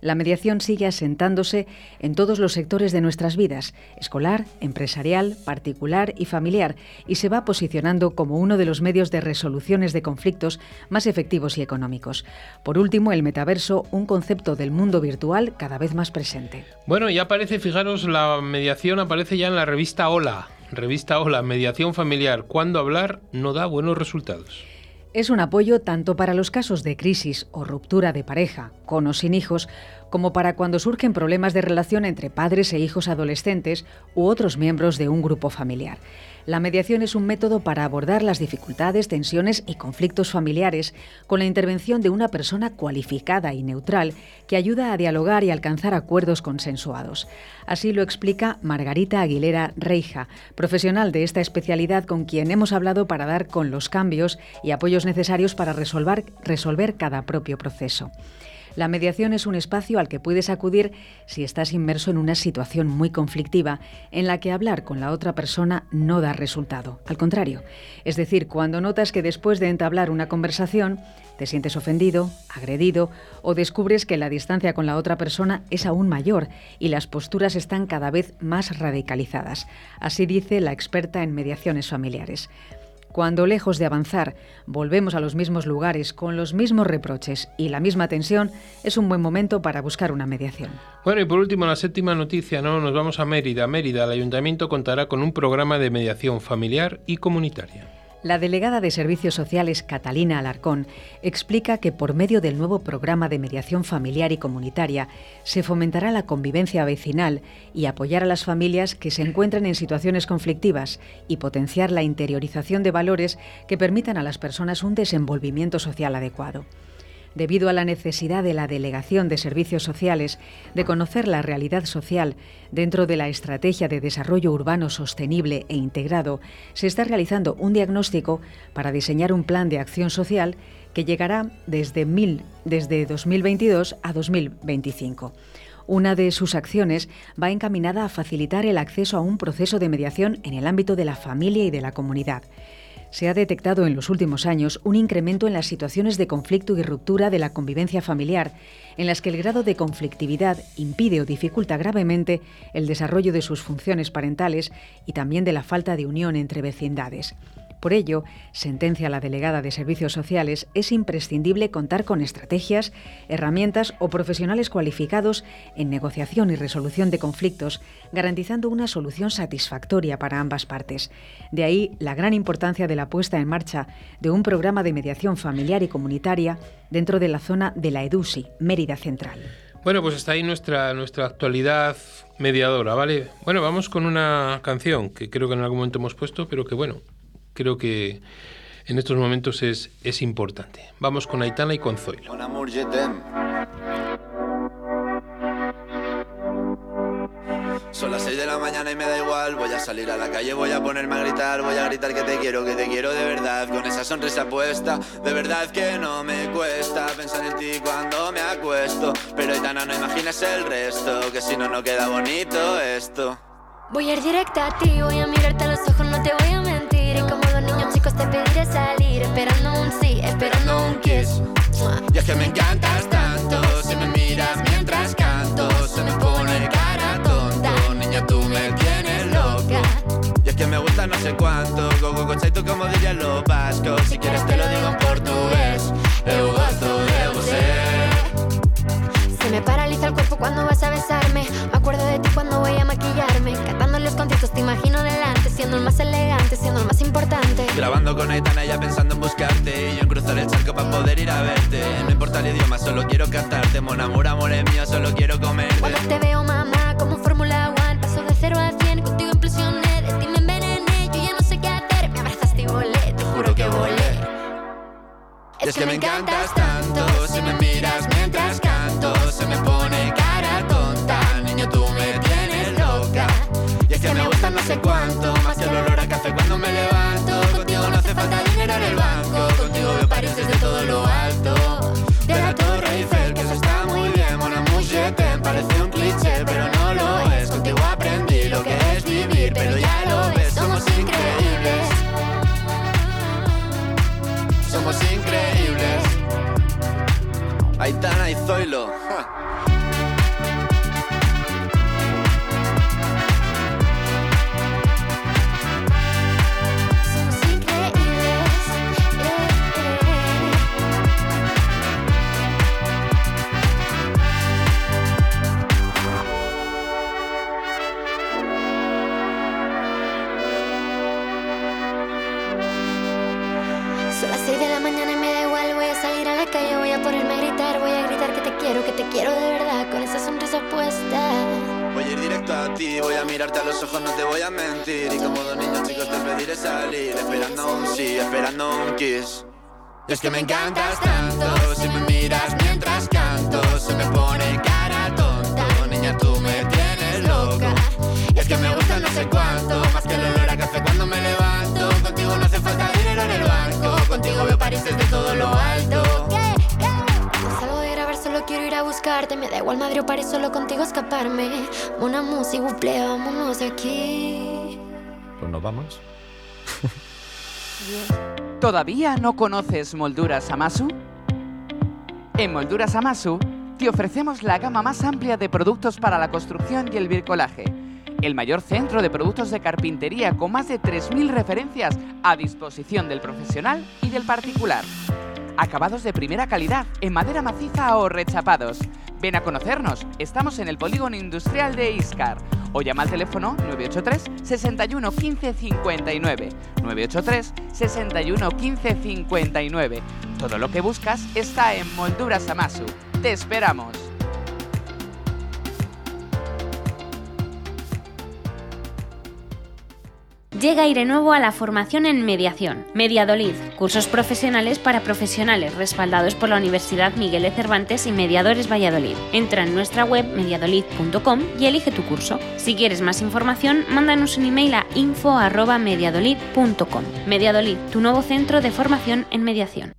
La mediación sigue asentándose en todos los sectores de nuestras vidas, escolar, empresarial, particular y familiar, y se va posicionando como uno de los medios de resoluciones de conflictos más efectivos y económicos. Por último, el metaverso, un concepto del mundo virtual cada vez más presente. Bueno, ya aparece, fijaros, la mediación aparece ya en la revista Hola. Revista Hola, Mediación Familiar. Cuando hablar no da buenos resultados. Es un apoyo tanto para los casos de crisis o ruptura de pareja, con o sin hijos, como para cuando surgen problemas de relación entre padres e hijos adolescentes u otros miembros de un grupo familiar. La mediación es un método para abordar las dificultades, tensiones y conflictos familiares con la intervención de una persona cualificada y neutral que ayuda a dialogar y alcanzar acuerdos consensuados. Así lo explica Margarita Aguilera Reija, profesional de esta especialidad con quien hemos hablado para dar con los cambios y apoyos necesarios para resolver, resolver cada propio proceso. La mediación es un espacio al que puedes acudir si estás inmerso en una situación muy conflictiva en la que hablar con la otra persona no da resultado. Al contrario, es decir, cuando notas que después de entablar una conversación te sientes ofendido, agredido o descubres que la distancia con la otra persona es aún mayor y las posturas están cada vez más radicalizadas. Así dice la experta en mediaciones familiares. Cuando lejos de avanzar volvemos a los mismos lugares con los mismos reproches y la misma tensión, es un buen momento para buscar una mediación. Bueno, y por último, la séptima noticia, ¿no? Nos vamos a Mérida. Mérida, el ayuntamiento contará con un programa de mediación familiar y comunitaria. La delegada de Servicios Sociales, Catalina Alarcón, explica que por medio del nuevo programa de mediación familiar y comunitaria se fomentará la convivencia vecinal y apoyar a las familias que se encuentran en situaciones conflictivas y potenciar la interiorización de valores que permitan a las personas un desenvolvimiento social adecuado debido a la necesidad de la Delegación de Servicios Sociales de conocer la realidad social dentro de la Estrategia de Desarrollo Urbano Sostenible e Integrado, se está realizando un diagnóstico para diseñar un plan de acción social que llegará desde, desde 2022 a 2025. Una de sus acciones va encaminada a facilitar el acceso a un proceso de mediación en el ámbito de la familia y de la comunidad se ha detectado en los últimos años un incremento en las situaciones de conflicto y ruptura de la convivencia familiar, en las que el grado de conflictividad impide o dificulta gravemente el desarrollo de sus funciones parentales y también de la falta de unión entre vecindades. Por ello, sentencia la delegada de Servicios Sociales, es imprescindible contar con estrategias, herramientas o profesionales cualificados en negociación y resolución de conflictos, garantizando una solución satisfactoria para ambas partes. De ahí la gran importancia de la puesta en marcha de un programa de mediación familiar y comunitaria dentro de la zona de la EDUSI, Mérida Central. Bueno, pues está ahí nuestra, nuestra actualidad mediadora, ¿vale? Bueno, vamos con una canción que creo que en algún momento hemos puesto, pero que bueno, creo que en estos momentos es, es importante. Vamos con Aitana y con Zoilo. Son las 6 de la mañana y me da igual. Voy a salir a la calle, voy a ponerme a gritar. Voy a gritar que te quiero, que te quiero de verdad. Con esa sonrisa puesta, de verdad que no me cuesta pensar en ti cuando me acuesto. Pero Aitana, no imaginas el resto, que si no, no queda bonito esto. Voy a ir directa a ti, voy a mirarte a los ojos, no te voy a mentir. Chicos te pediré salir, esperando un sí, esperando un kiss. Y es que me encantas tanto, si me miras mientras canto, se me pone cara tonto. Niña, tú me tienes loca. Y es que me gusta no sé cuánto, go go go tú como dirían los vascos. Si quieres te lo digo en portugués, eu gosto de você. Se me paraliza el cuerpo cuando vas a besarme. Me acuerdo de ti cuando voy a maquillarme. Conciertos te imagino delante, siendo el más elegante grabando con Aitana ya pensando en buscarte Y yo en cruzar el charco para poder ir a verte. No importa el idioma, solo quiero cantarte Mon amor, amor es mío, solo quiero comerte. Cuando te veo mamá, como Fórmula One Paso de cero a cien, contigo impresioné De ti me envenené, yo ya no sé qué hacer Me abrazaste y volé, te juro que volé. es que me encantas tanto Si me miras mientras canto Se me pone sé cuánto Más que el olor a café cuando me levanto. Contigo no hace falta dinero en el banco Contigo veo París desde todo lo alto. De la Torre Eiffel, que eso está muy bien Mon amour, je t'aime, parece un cliché Pero no lo es, contigo aprendí lo que es vivir Pero ya lo ves, somos increíbles. Somos increíbles. Aitana y Zoilo kiss es que me encantas tanto Si me miras mientras canto Se me pone cara tonta Niña, tú me tienes loca Y es que me gusta no sé cuánto Más que el olor a café cuando me levanto Contigo no hace falta dinero en el banco Contigo veo París desde todo lo alto salgo de grabar, solo quiero ir a buscarte. Me da igual Madrid o París, solo contigo escaparme. Una música, buple, vámonos de aquí. Pues nos vamos. ¿Todavía no conoces Molduras Amasu? En Molduras Amasu te ofrecemos la gama más amplia de productos para la construcción y el bricolaje. El mayor centro de productos de carpintería con más de 3.000 referencias a disposición del profesional y del particular. Acabados de primera calidad en madera maciza o rechapados. Ven a conocernos, estamos en el polígono industrial de Iscar o llama al teléfono 983 61 15 59. 983 61 15 59. Todo lo que buscas está en Molduras Amasu. Te esperamos. Llega aire nuevo a la formación en mediación. Mediadolid, cursos profesionales para profesionales respaldados por la Universidad Miguel de Cervantes y Mediadores Valladolid. Entra en nuestra web mediadolid.com y elige tu curso. Si quieres más información, mándanos un email a info@mediadolid.com. Mediadolid, tu nuevo centro de formación en mediación.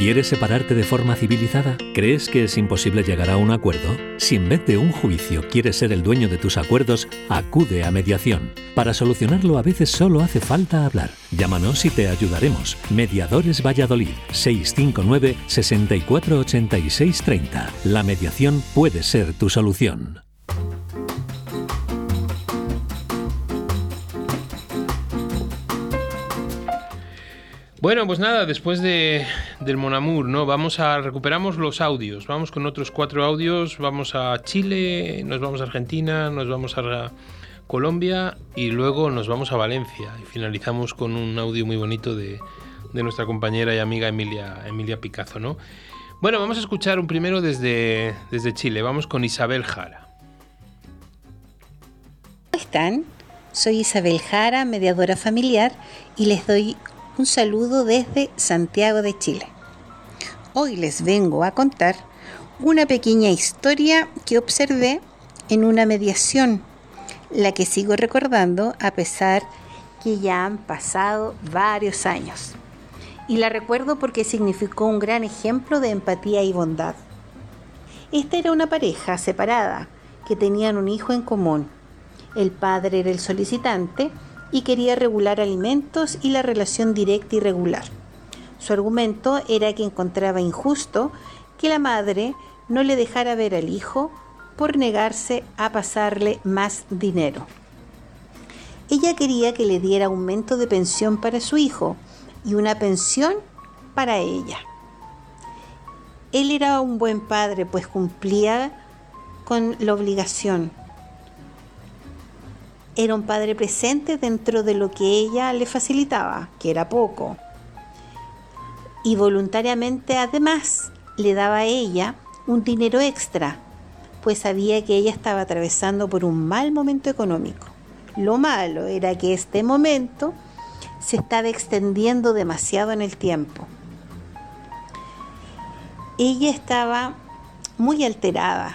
¿Quieres separarte de forma civilizada? ¿Crees que es imposible llegar a un acuerdo? Si en vez de un juicio quieres ser el dueño de tus acuerdos, acude a mediación. Para solucionarlo a veces solo hace falta hablar. Llámanos y te ayudaremos. Mediadores Valladolid 659 6486 30. La mediación puede ser tu solución. Bueno, pues nada, después de, del Monamur, ¿no? Vamos a recuperamos los audios. Vamos con otros cuatro audios. Vamos a Chile, nos vamos a Argentina, nos vamos a Colombia y luego nos vamos a Valencia. Y finalizamos con un audio muy bonito de, de nuestra compañera y amiga Emilia, Emilia Picazo, ¿no? Bueno, vamos a escuchar un primero desde, desde Chile. Vamos con Isabel Jara. ¿Cómo están? Soy Isabel Jara, mediadora familiar, y les doy un saludo desde Santiago de Chile. Hoy les vengo a contar una pequeña historia que observé en una mediación, la que sigo recordando a pesar que ya han pasado varios años. Y la recuerdo porque significó un gran ejemplo de empatía y bondad. Esta era una pareja separada que tenían un hijo en común. El padre era el solicitante y quería regular alimentos y la relación directa y regular. Su argumento era que encontraba injusto que la madre no le dejara ver al hijo por negarse a pasarle más dinero. Ella quería que le diera aumento de pensión para su hijo y una pensión para ella. Él era un buen padre, pues cumplía con la obligación. Era un padre presente dentro de lo que ella le facilitaba, que era poco. Y voluntariamente además le daba a ella un dinero extra, pues sabía que ella estaba atravesando por un mal momento económico. Lo malo era que este momento se estaba extendiendo demasiado en el tiempo. Ella estaba muy alterada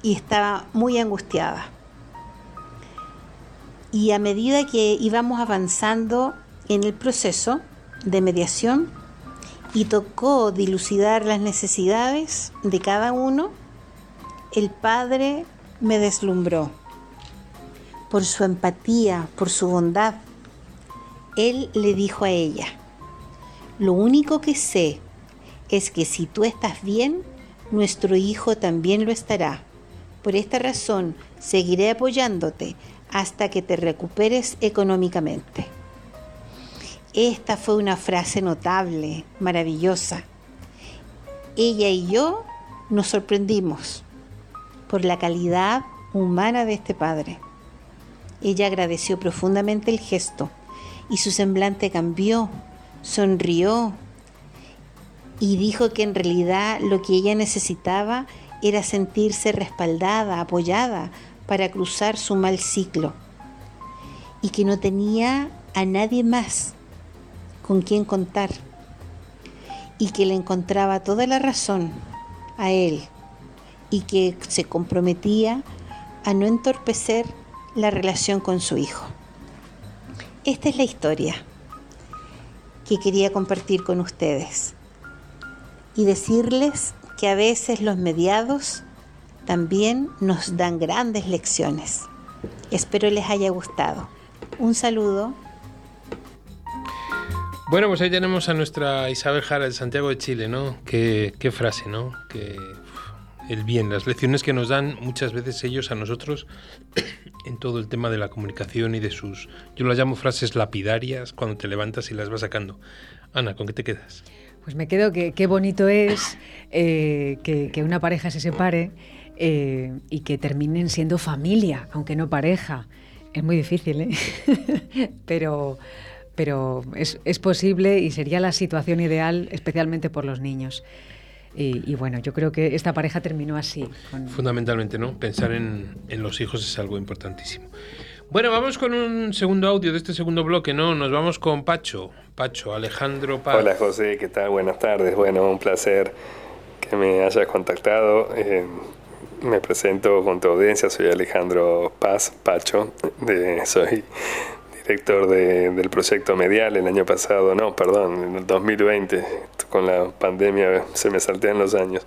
y estaba muy angustiada. Y a medida que íbamos avanzando en el proceso de mediación y tocó dilucidar las necesidades de cada uno, el Padre me deslumbró por su empatía, por su bondad. Él le dijo a ella, lo único que sé es que si tú estás bien, nuestro hijo también lo estará. Por esta razón, seguiré apoyándote hasta que te recuperes económicamente. Esta fue una frase notable, maravillosa. Ella y yo nos sorprendimos por la calidad humana de este padre. Ella agradeció profundamente el gesto y su semblante cambió, sonrió, y dijo que en realidad lo que ella necesitaba era sentirse respaldada, apoyada para cruzar su mal ciclo y que no tenía a nadie más con quien contar y que le encontraba toda la razón a él y que se comprometía a no entorpecer la relación con su hijo. Esta es la historia que quería compartir con ustedes y decirles que a veces los mediados también nos dan grandes lecciones. Espero les haya gustado. Un saludo. Bueno, pues ahí tenemos a nuestra Isabel Jara de Santiago de Chile, ¿no? Qué, frase, ¿no? Que el bien, las lecciones que nos dan muchas veces ellos a nosotros [COUGHS] en todo el tema de la comunicación y de sus, yo las llamo frases lapidarias cuando te levantas y las vas sacando. Ana, ¿con qué te quedas? Pues me quedo que qué bonito es eh, que, una pareja se separe eh, y que terminen siendo familia, aunque no pareja. Es muy difícil, ¿eh? [LAUGHS] pero, pero es, posible y sería la situación ideal, especialmente por los niños. Y, bueno, yo creo que esta pareja terminó así. Fundamentalmente, ¿no? Pensar en, en los hijos es algo importantísimo. Bueno, vamos con un segundo audio de este segundo bloque, ¿no? Nos vamos con Pacho. Pacho, Alejandro Paz. Hola José, ¿qué tal? Buenas tardes. Bueno, un placer que me hayas contactado. Eh, me presento con tu audiencia, soy Alejandro Paz, Pacho, de, soy director del proyecto Medial el año pasado, no, perdón, en el 2020, con la pandemia se me saltean los años.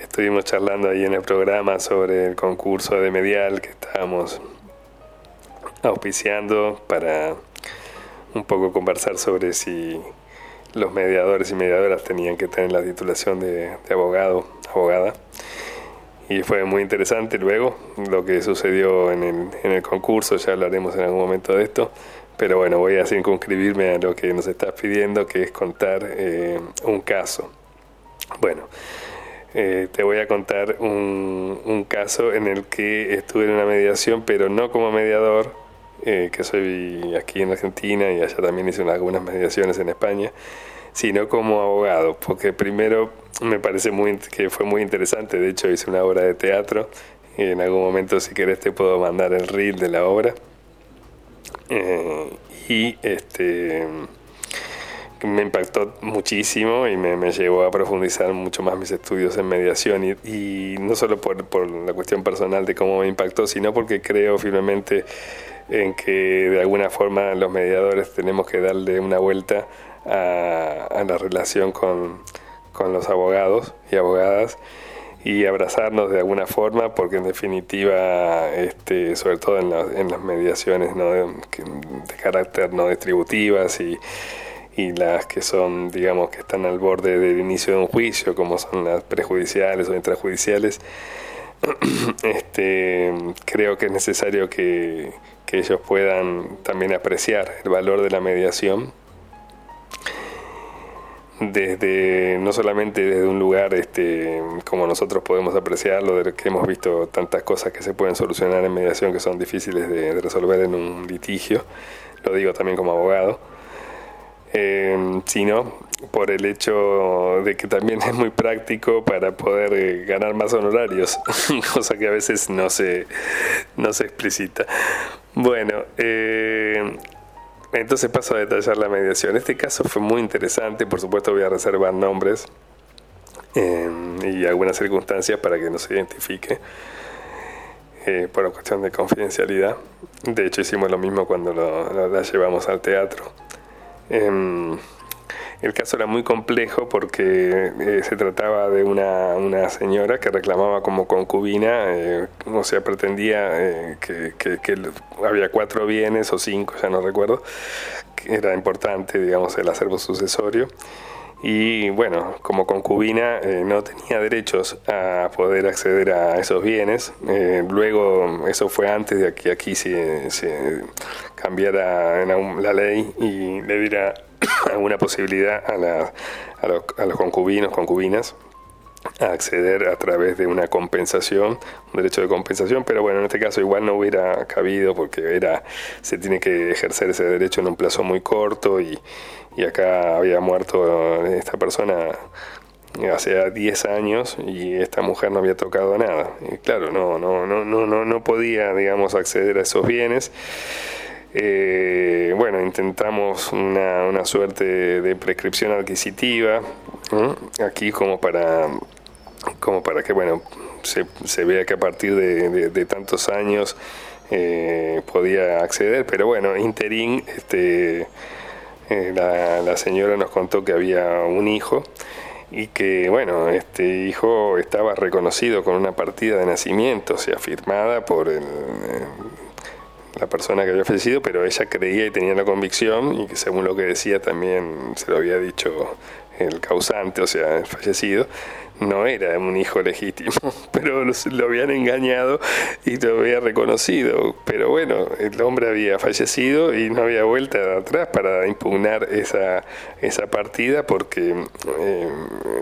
Estuvimos charlando ahí en el programa sobre el concurso de Medial que estábamos auspiciando para un poco conversar sobre si los mediadores y mediadoras tenían que tener la titulación de, abogado, abogada. Y fue muy interesante luego lo que sucedió en el, en el concurso, ya hablaremos en algún momento de esto, pero bueno, voy a circunscribirme a lo que nos estás pidiendo, que es contar eh, un caso. Bueno, eh, te voy a contar un, un caso en el que estuve en una mediación, pero no como mediador, eh, que soy aquí en Argentina y allá también hice algunas mediaciones en España, sino como abogado, porque primero me parece muy, que fue muy interesante, de hecho hice una obra de teatro, y en algún momento si querés te puedo mandar el reel de la obra, eh, y este me impactó muchísimo y me, llevó a profundizar mucho más mis estudios en mediación y, y no solo por, por, la cuestión personal de cómo me impactó, sino porque creo firmemente en que de alguna forma los mediadores tenemos que darle una vuelta a, la relación con, los abogados y abogadas y abrazarnos de alguna forma porque en definitiva este, sobre todo en, en las mediaciones de, carácter no distributivas y, y las que son digamos que están al borde del inicio de un juicio como son las prejudiciales o intrajudiciales [CLEARS THROAT] este, creo que es necesario que, que ellos puedan también apreciar el valor de la mediación. Desde no solamente desde un lugar este, como nosotros podemos apreciarlo, de que hemos visto tantas cosas que se pueden solucionar en mediación que son difíciles de, resolver en un litigio, lo digo también como abogado, eh, sino por el hecho de que también [LAUGHS] es muy práctico para poder eh, ganar más honorarios, [LAUGHS] cosa que a veces no se, no se explicita. Bueno, eh, entonces paso a detallar la mediación. Este caso fue muy interesante, por supuesto voy a reservar nombres em, y algunas circunstancias para que no se identifique eh, por una cuestión de confidencialidad. De hecho hicimos lo mismo cuando lo, llevamos al teatro. Em, el caso era muy complejo porque eh, se trataba de una, una, señora que reclamaba como concubina, eh, o sea, pretendía eh, que, había cuatro bienes o cinco, ya no recuerdo, que era importante, digamos, el acervo sucesorio. Y bueno, como concubina no tenía derechos a poder acceder a esos bienes. luego, eso fue antes de que aquí se cambiara la ley y le diera [COUGHS] alguna posibilidad a, la, a, los, a los concubinos, concubinas, a acceder a través de una compensación, un derecho de compensación, pero bueno, en este caso igual no hubiera cabido porque era se tiene que ejercer ese derecho en un plazo muy corto y, y acá había muerto esta persona hace 10 años y esta mujer no había tocado nada. Y claro, no no no no no no podía, digamos, acceder a esos bienes. Eh, bueno, intentamos una, una, suerte de prescripción adquisitiva, aquí como para, como para que bueno, se, se vea que a partir de, tantos años eh, podía acceder, pero bueno, interín, este, eh, la, la señora nos contó que había un hijo y que bueno, este hijo estaba reconocido con una partida de nacimiento, o sea, firmada por el, la persona que había fallecido, pero ella creía y tenía la convicción, y que según lo que decía también se lo había dicho el causante, o sea, el fallecido, no era un hijo legítimo, [LAUGHS] pero lo habían engañado y lo había reconocido. Pero bueno, el hombre había fallecido y no había vuelta atrás para impugnar esa, esa partida porque eh,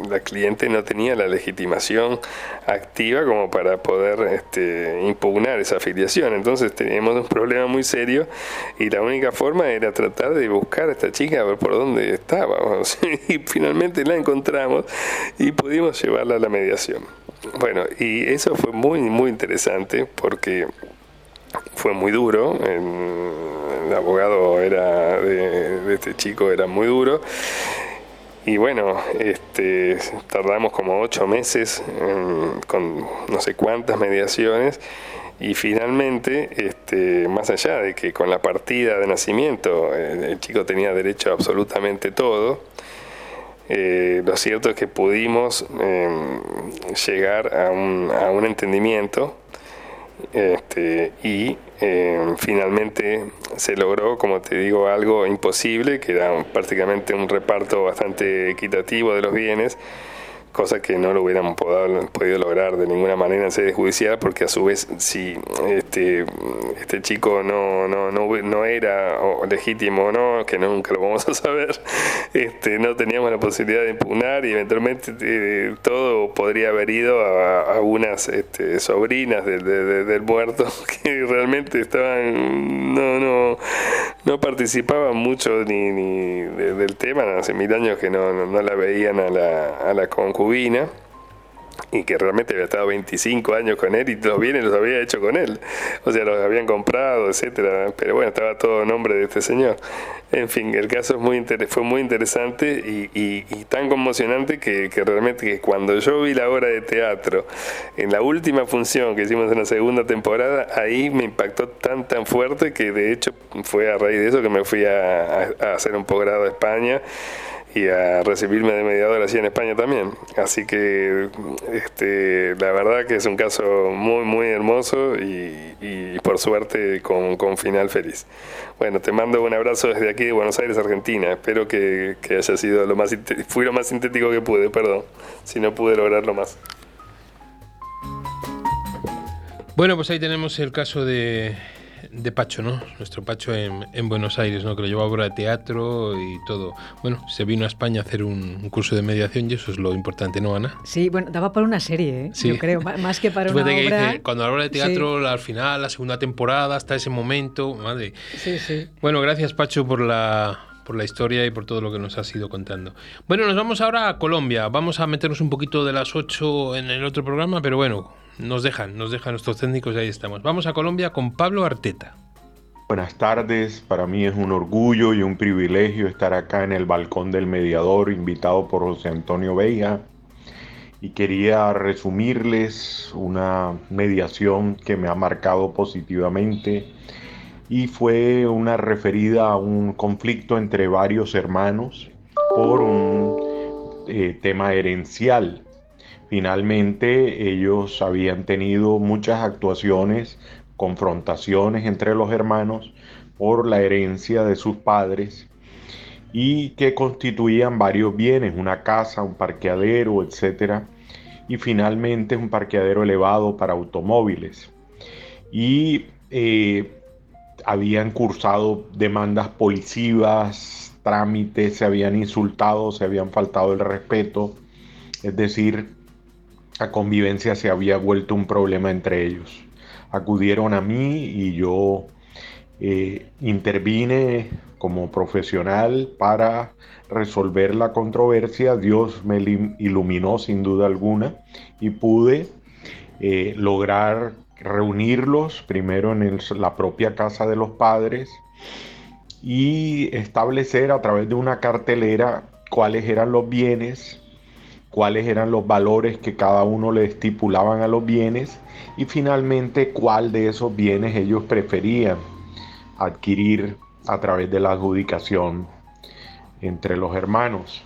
la cliente no tenía la legitimación activa como para poder este, impugnar esa afiliación. Entonces teníamos un problema muy serio y la única forma era tratar de buscar a esta chica a ver por dónde estaba. [LAUGHS] Y finalmente la encontramos y pudimos llevarla a la mediación. Bueno, y eso fue muy, muy interesante porque fue muy duro. El, abogado era de, este chico era muy duro. Y bueno, este, tardamos como ocho meses con no sé cuántas mediaciones y finalmente, este, más allá de que con la partida de nacimiento el chico tenía derecho a absolutamente todo, eh, lo cierto es que pudimos em, llegar a un, a un entendimiento este, y em, finalmente se logró, como te digo, algo imposible, que era prácticamente un reparto bastante equitativo de los bienes cosa que no lo hubiéramos podido lograr de ninguna manera en sede judicial, porque a su vez si este, este chico no, no, no, no era legítimo o no, que nunca lo vamos a saber, [LAUGHS] este, no teníamos la posibilidad de impugnar y eventualmente eh, todo podría haber ido a, algunas este, sobrinas del muerto [LAUGHS] que realmente estaban, no participaban mucho ni, ni del tema, hace mil años que no, no, la veían a la, a la concubina y que realmente había estado 25 años con él y los bienes los había hecho con él. O sea, los habían comprado, etcétera. Pero bueno, estaba todo nombre de este señor. En fin, el caso es muy fue muy interesante y, tan conmocionante que, realmente que cuando yo vi la obra de teatro en la última función que hicimos en la segunda temporada, ahí me impactó tan tan fuerte que de hecho fue a raíz de eso que me fui a, a hacer un posgrado a España y a recibirme de mediador así en España también. Así que este, la verdad que es un caso muy, muy hermoso y, por suerte con, con, final feliz. Bueno, te mando un abrazo desde aquí de Buenos Aires, Argentina. Espero que, que haya sido lo más, fui lo más sintético que pude, perdón, si no pude lograrlo más. Bueno, pues ahí tenemos el caso de de Pacho, ¿no? Nuestro Pacho en, Buenos Aires, ¿no? Que lo llevó a obra de teatro y todo. Bueno, se vino a España a hacer un, curso de mediación y eso es lo importante, ¿no, Ana? Sí, bueno, daba para una serie, ¿eh? Yo creo, más que para una obra. cuando habla de teatro, al final, la segunda temporada, hasta ese momento, madre. Sí, sí. Bueno, gracias, Pacho, por la por la historia y por todo lo que nos has ido contando. Bueno, nos vamos ahora a Colombia. Vamos a meternos un poquito de las 8 en el otro programa, pero bueno, nos dejan, nos dejan nuestros técnicos y ahí estamos. Vamos a Colombia con Pablo Arteta. Buenas tardes, para mí es un orgullo y un privilegio estar acá en el balcón del mediador, invitado por José Antonio Veiga. Y quería resumirles una mediación que me ha marcado positivamente y fue una referida a un conflicto entre varios hermanos por un eh, tema herencial. Finalmente ellos habían tenido muchas actuaciones, confrontaciones entre los hermanos por la herencia de sus padres y que constituían varios bienes, una casa, un parqueadero, etc. Y finalmente un parqueadero elevado para automóviles. Y eh, habían cursado demandas policivas, trámites, se habían insultado, se habían faltado el respeto. Es decir, la convivencia se había vuelto un problema entre ellos. Acudieron a mí y yo eh, intervine como profesional para resolver la controversia. Dios me iluminó sin duda alguna y pude eh, lograr reunirlos primero en la propia casa de los padres y establecer a través de una cartelera cuáles eran los bienes, cuáles eran los valores que cada uno le estipulaban a los bienes y finalmente cuál de esos bienes ellos preferían adquirir a través de la adjudicación entre los hermanos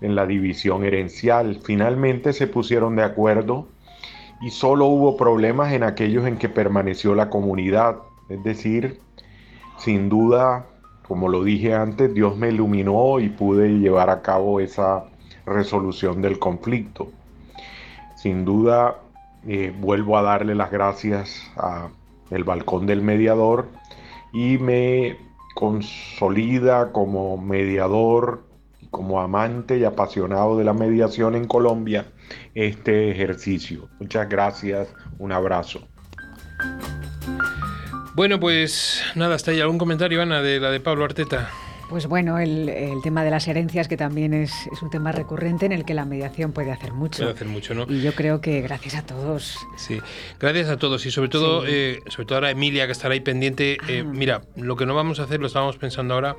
en la división herencial. Finalmente se pusieron de acuerdo y solo hubo problemas en aquellos en que permaneció la comunidad. Es decir, sin duda, como lo dije antes, Dios me iluminó y pude llevar a cabo esa resolución del conflicto. Sin duda, eh, vuelvo a darle las gracias a el balcón del mediador y me consolida como mediador, como amante y apasionado de la mediación en Colombia este ejercicio. Muchas gracias, un abrazo. Bueno, pues nada, hasta ahí algún comentario, Ana, de la de Pablo Arteta. Pues bueno, el, tema de las herencias, que también es, un tema recurrente en el que la mediación puede hacer mucho. Puede hacer mucho, ¿no? Y yo creo que gracias a todos. Sí, gracias a todos y sobre todo, eh, sobre todo ahora Emilia, que estará ahí pendiente. Eh, ah. Mira, lo que no vamos a hacer, lo estábamos pensando ahora,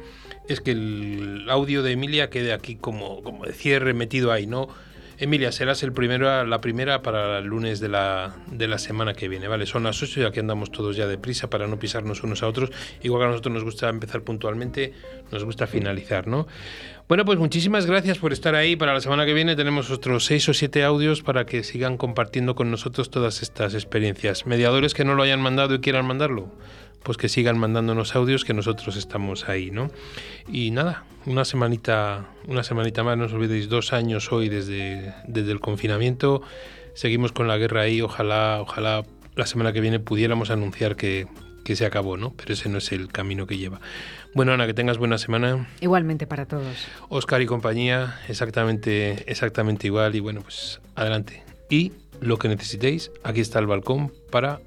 es que el audio de Emilia quede aquí como, como de cierre metido ahí, ¿no? Emilia, serás el primero, la primera para el lunes de la, de la semana que viene, ¿vale? Son las 8 y aquí andamos todos ya deprisa para no pisarnos unos a otros. Igual que a nosotros nos gusta empezar puntualmente, nos gusta finalizar, ¿no? Bueno, pues muchísimas gracias por estar ahí. Para la semana que viene tenemos otros seis o siete audios para que sigan compartiendo con nosotros todas estas experiencias. Mediadores que no lo hayan mandado y quieran mandarlo, pues que sigan mandándonos audios que nosotros estamos ahí, ¿no? Y nada, una semanita, una semanita más, no os olvidéis, dos años hoy desde, desde el confinamiento. Seguimos con la guerra ahí, ojalá, ojalá la semana que viene pudiéramos anunciar que, que se acabó, ¿no? Pero ese no es el camino que lleva. Bueno, Ana, que tengas buena semana. Igualmente para todos. Oscar y compañía, exactamente, exactamente igual. Y bueno, pues adelante. Y lo que necesitéis, aquí está el balcón para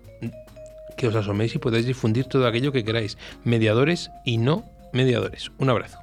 que os asoméis y podáis difundir todo aquello que queráis. Mediadores y no mediadores. Un abrazo.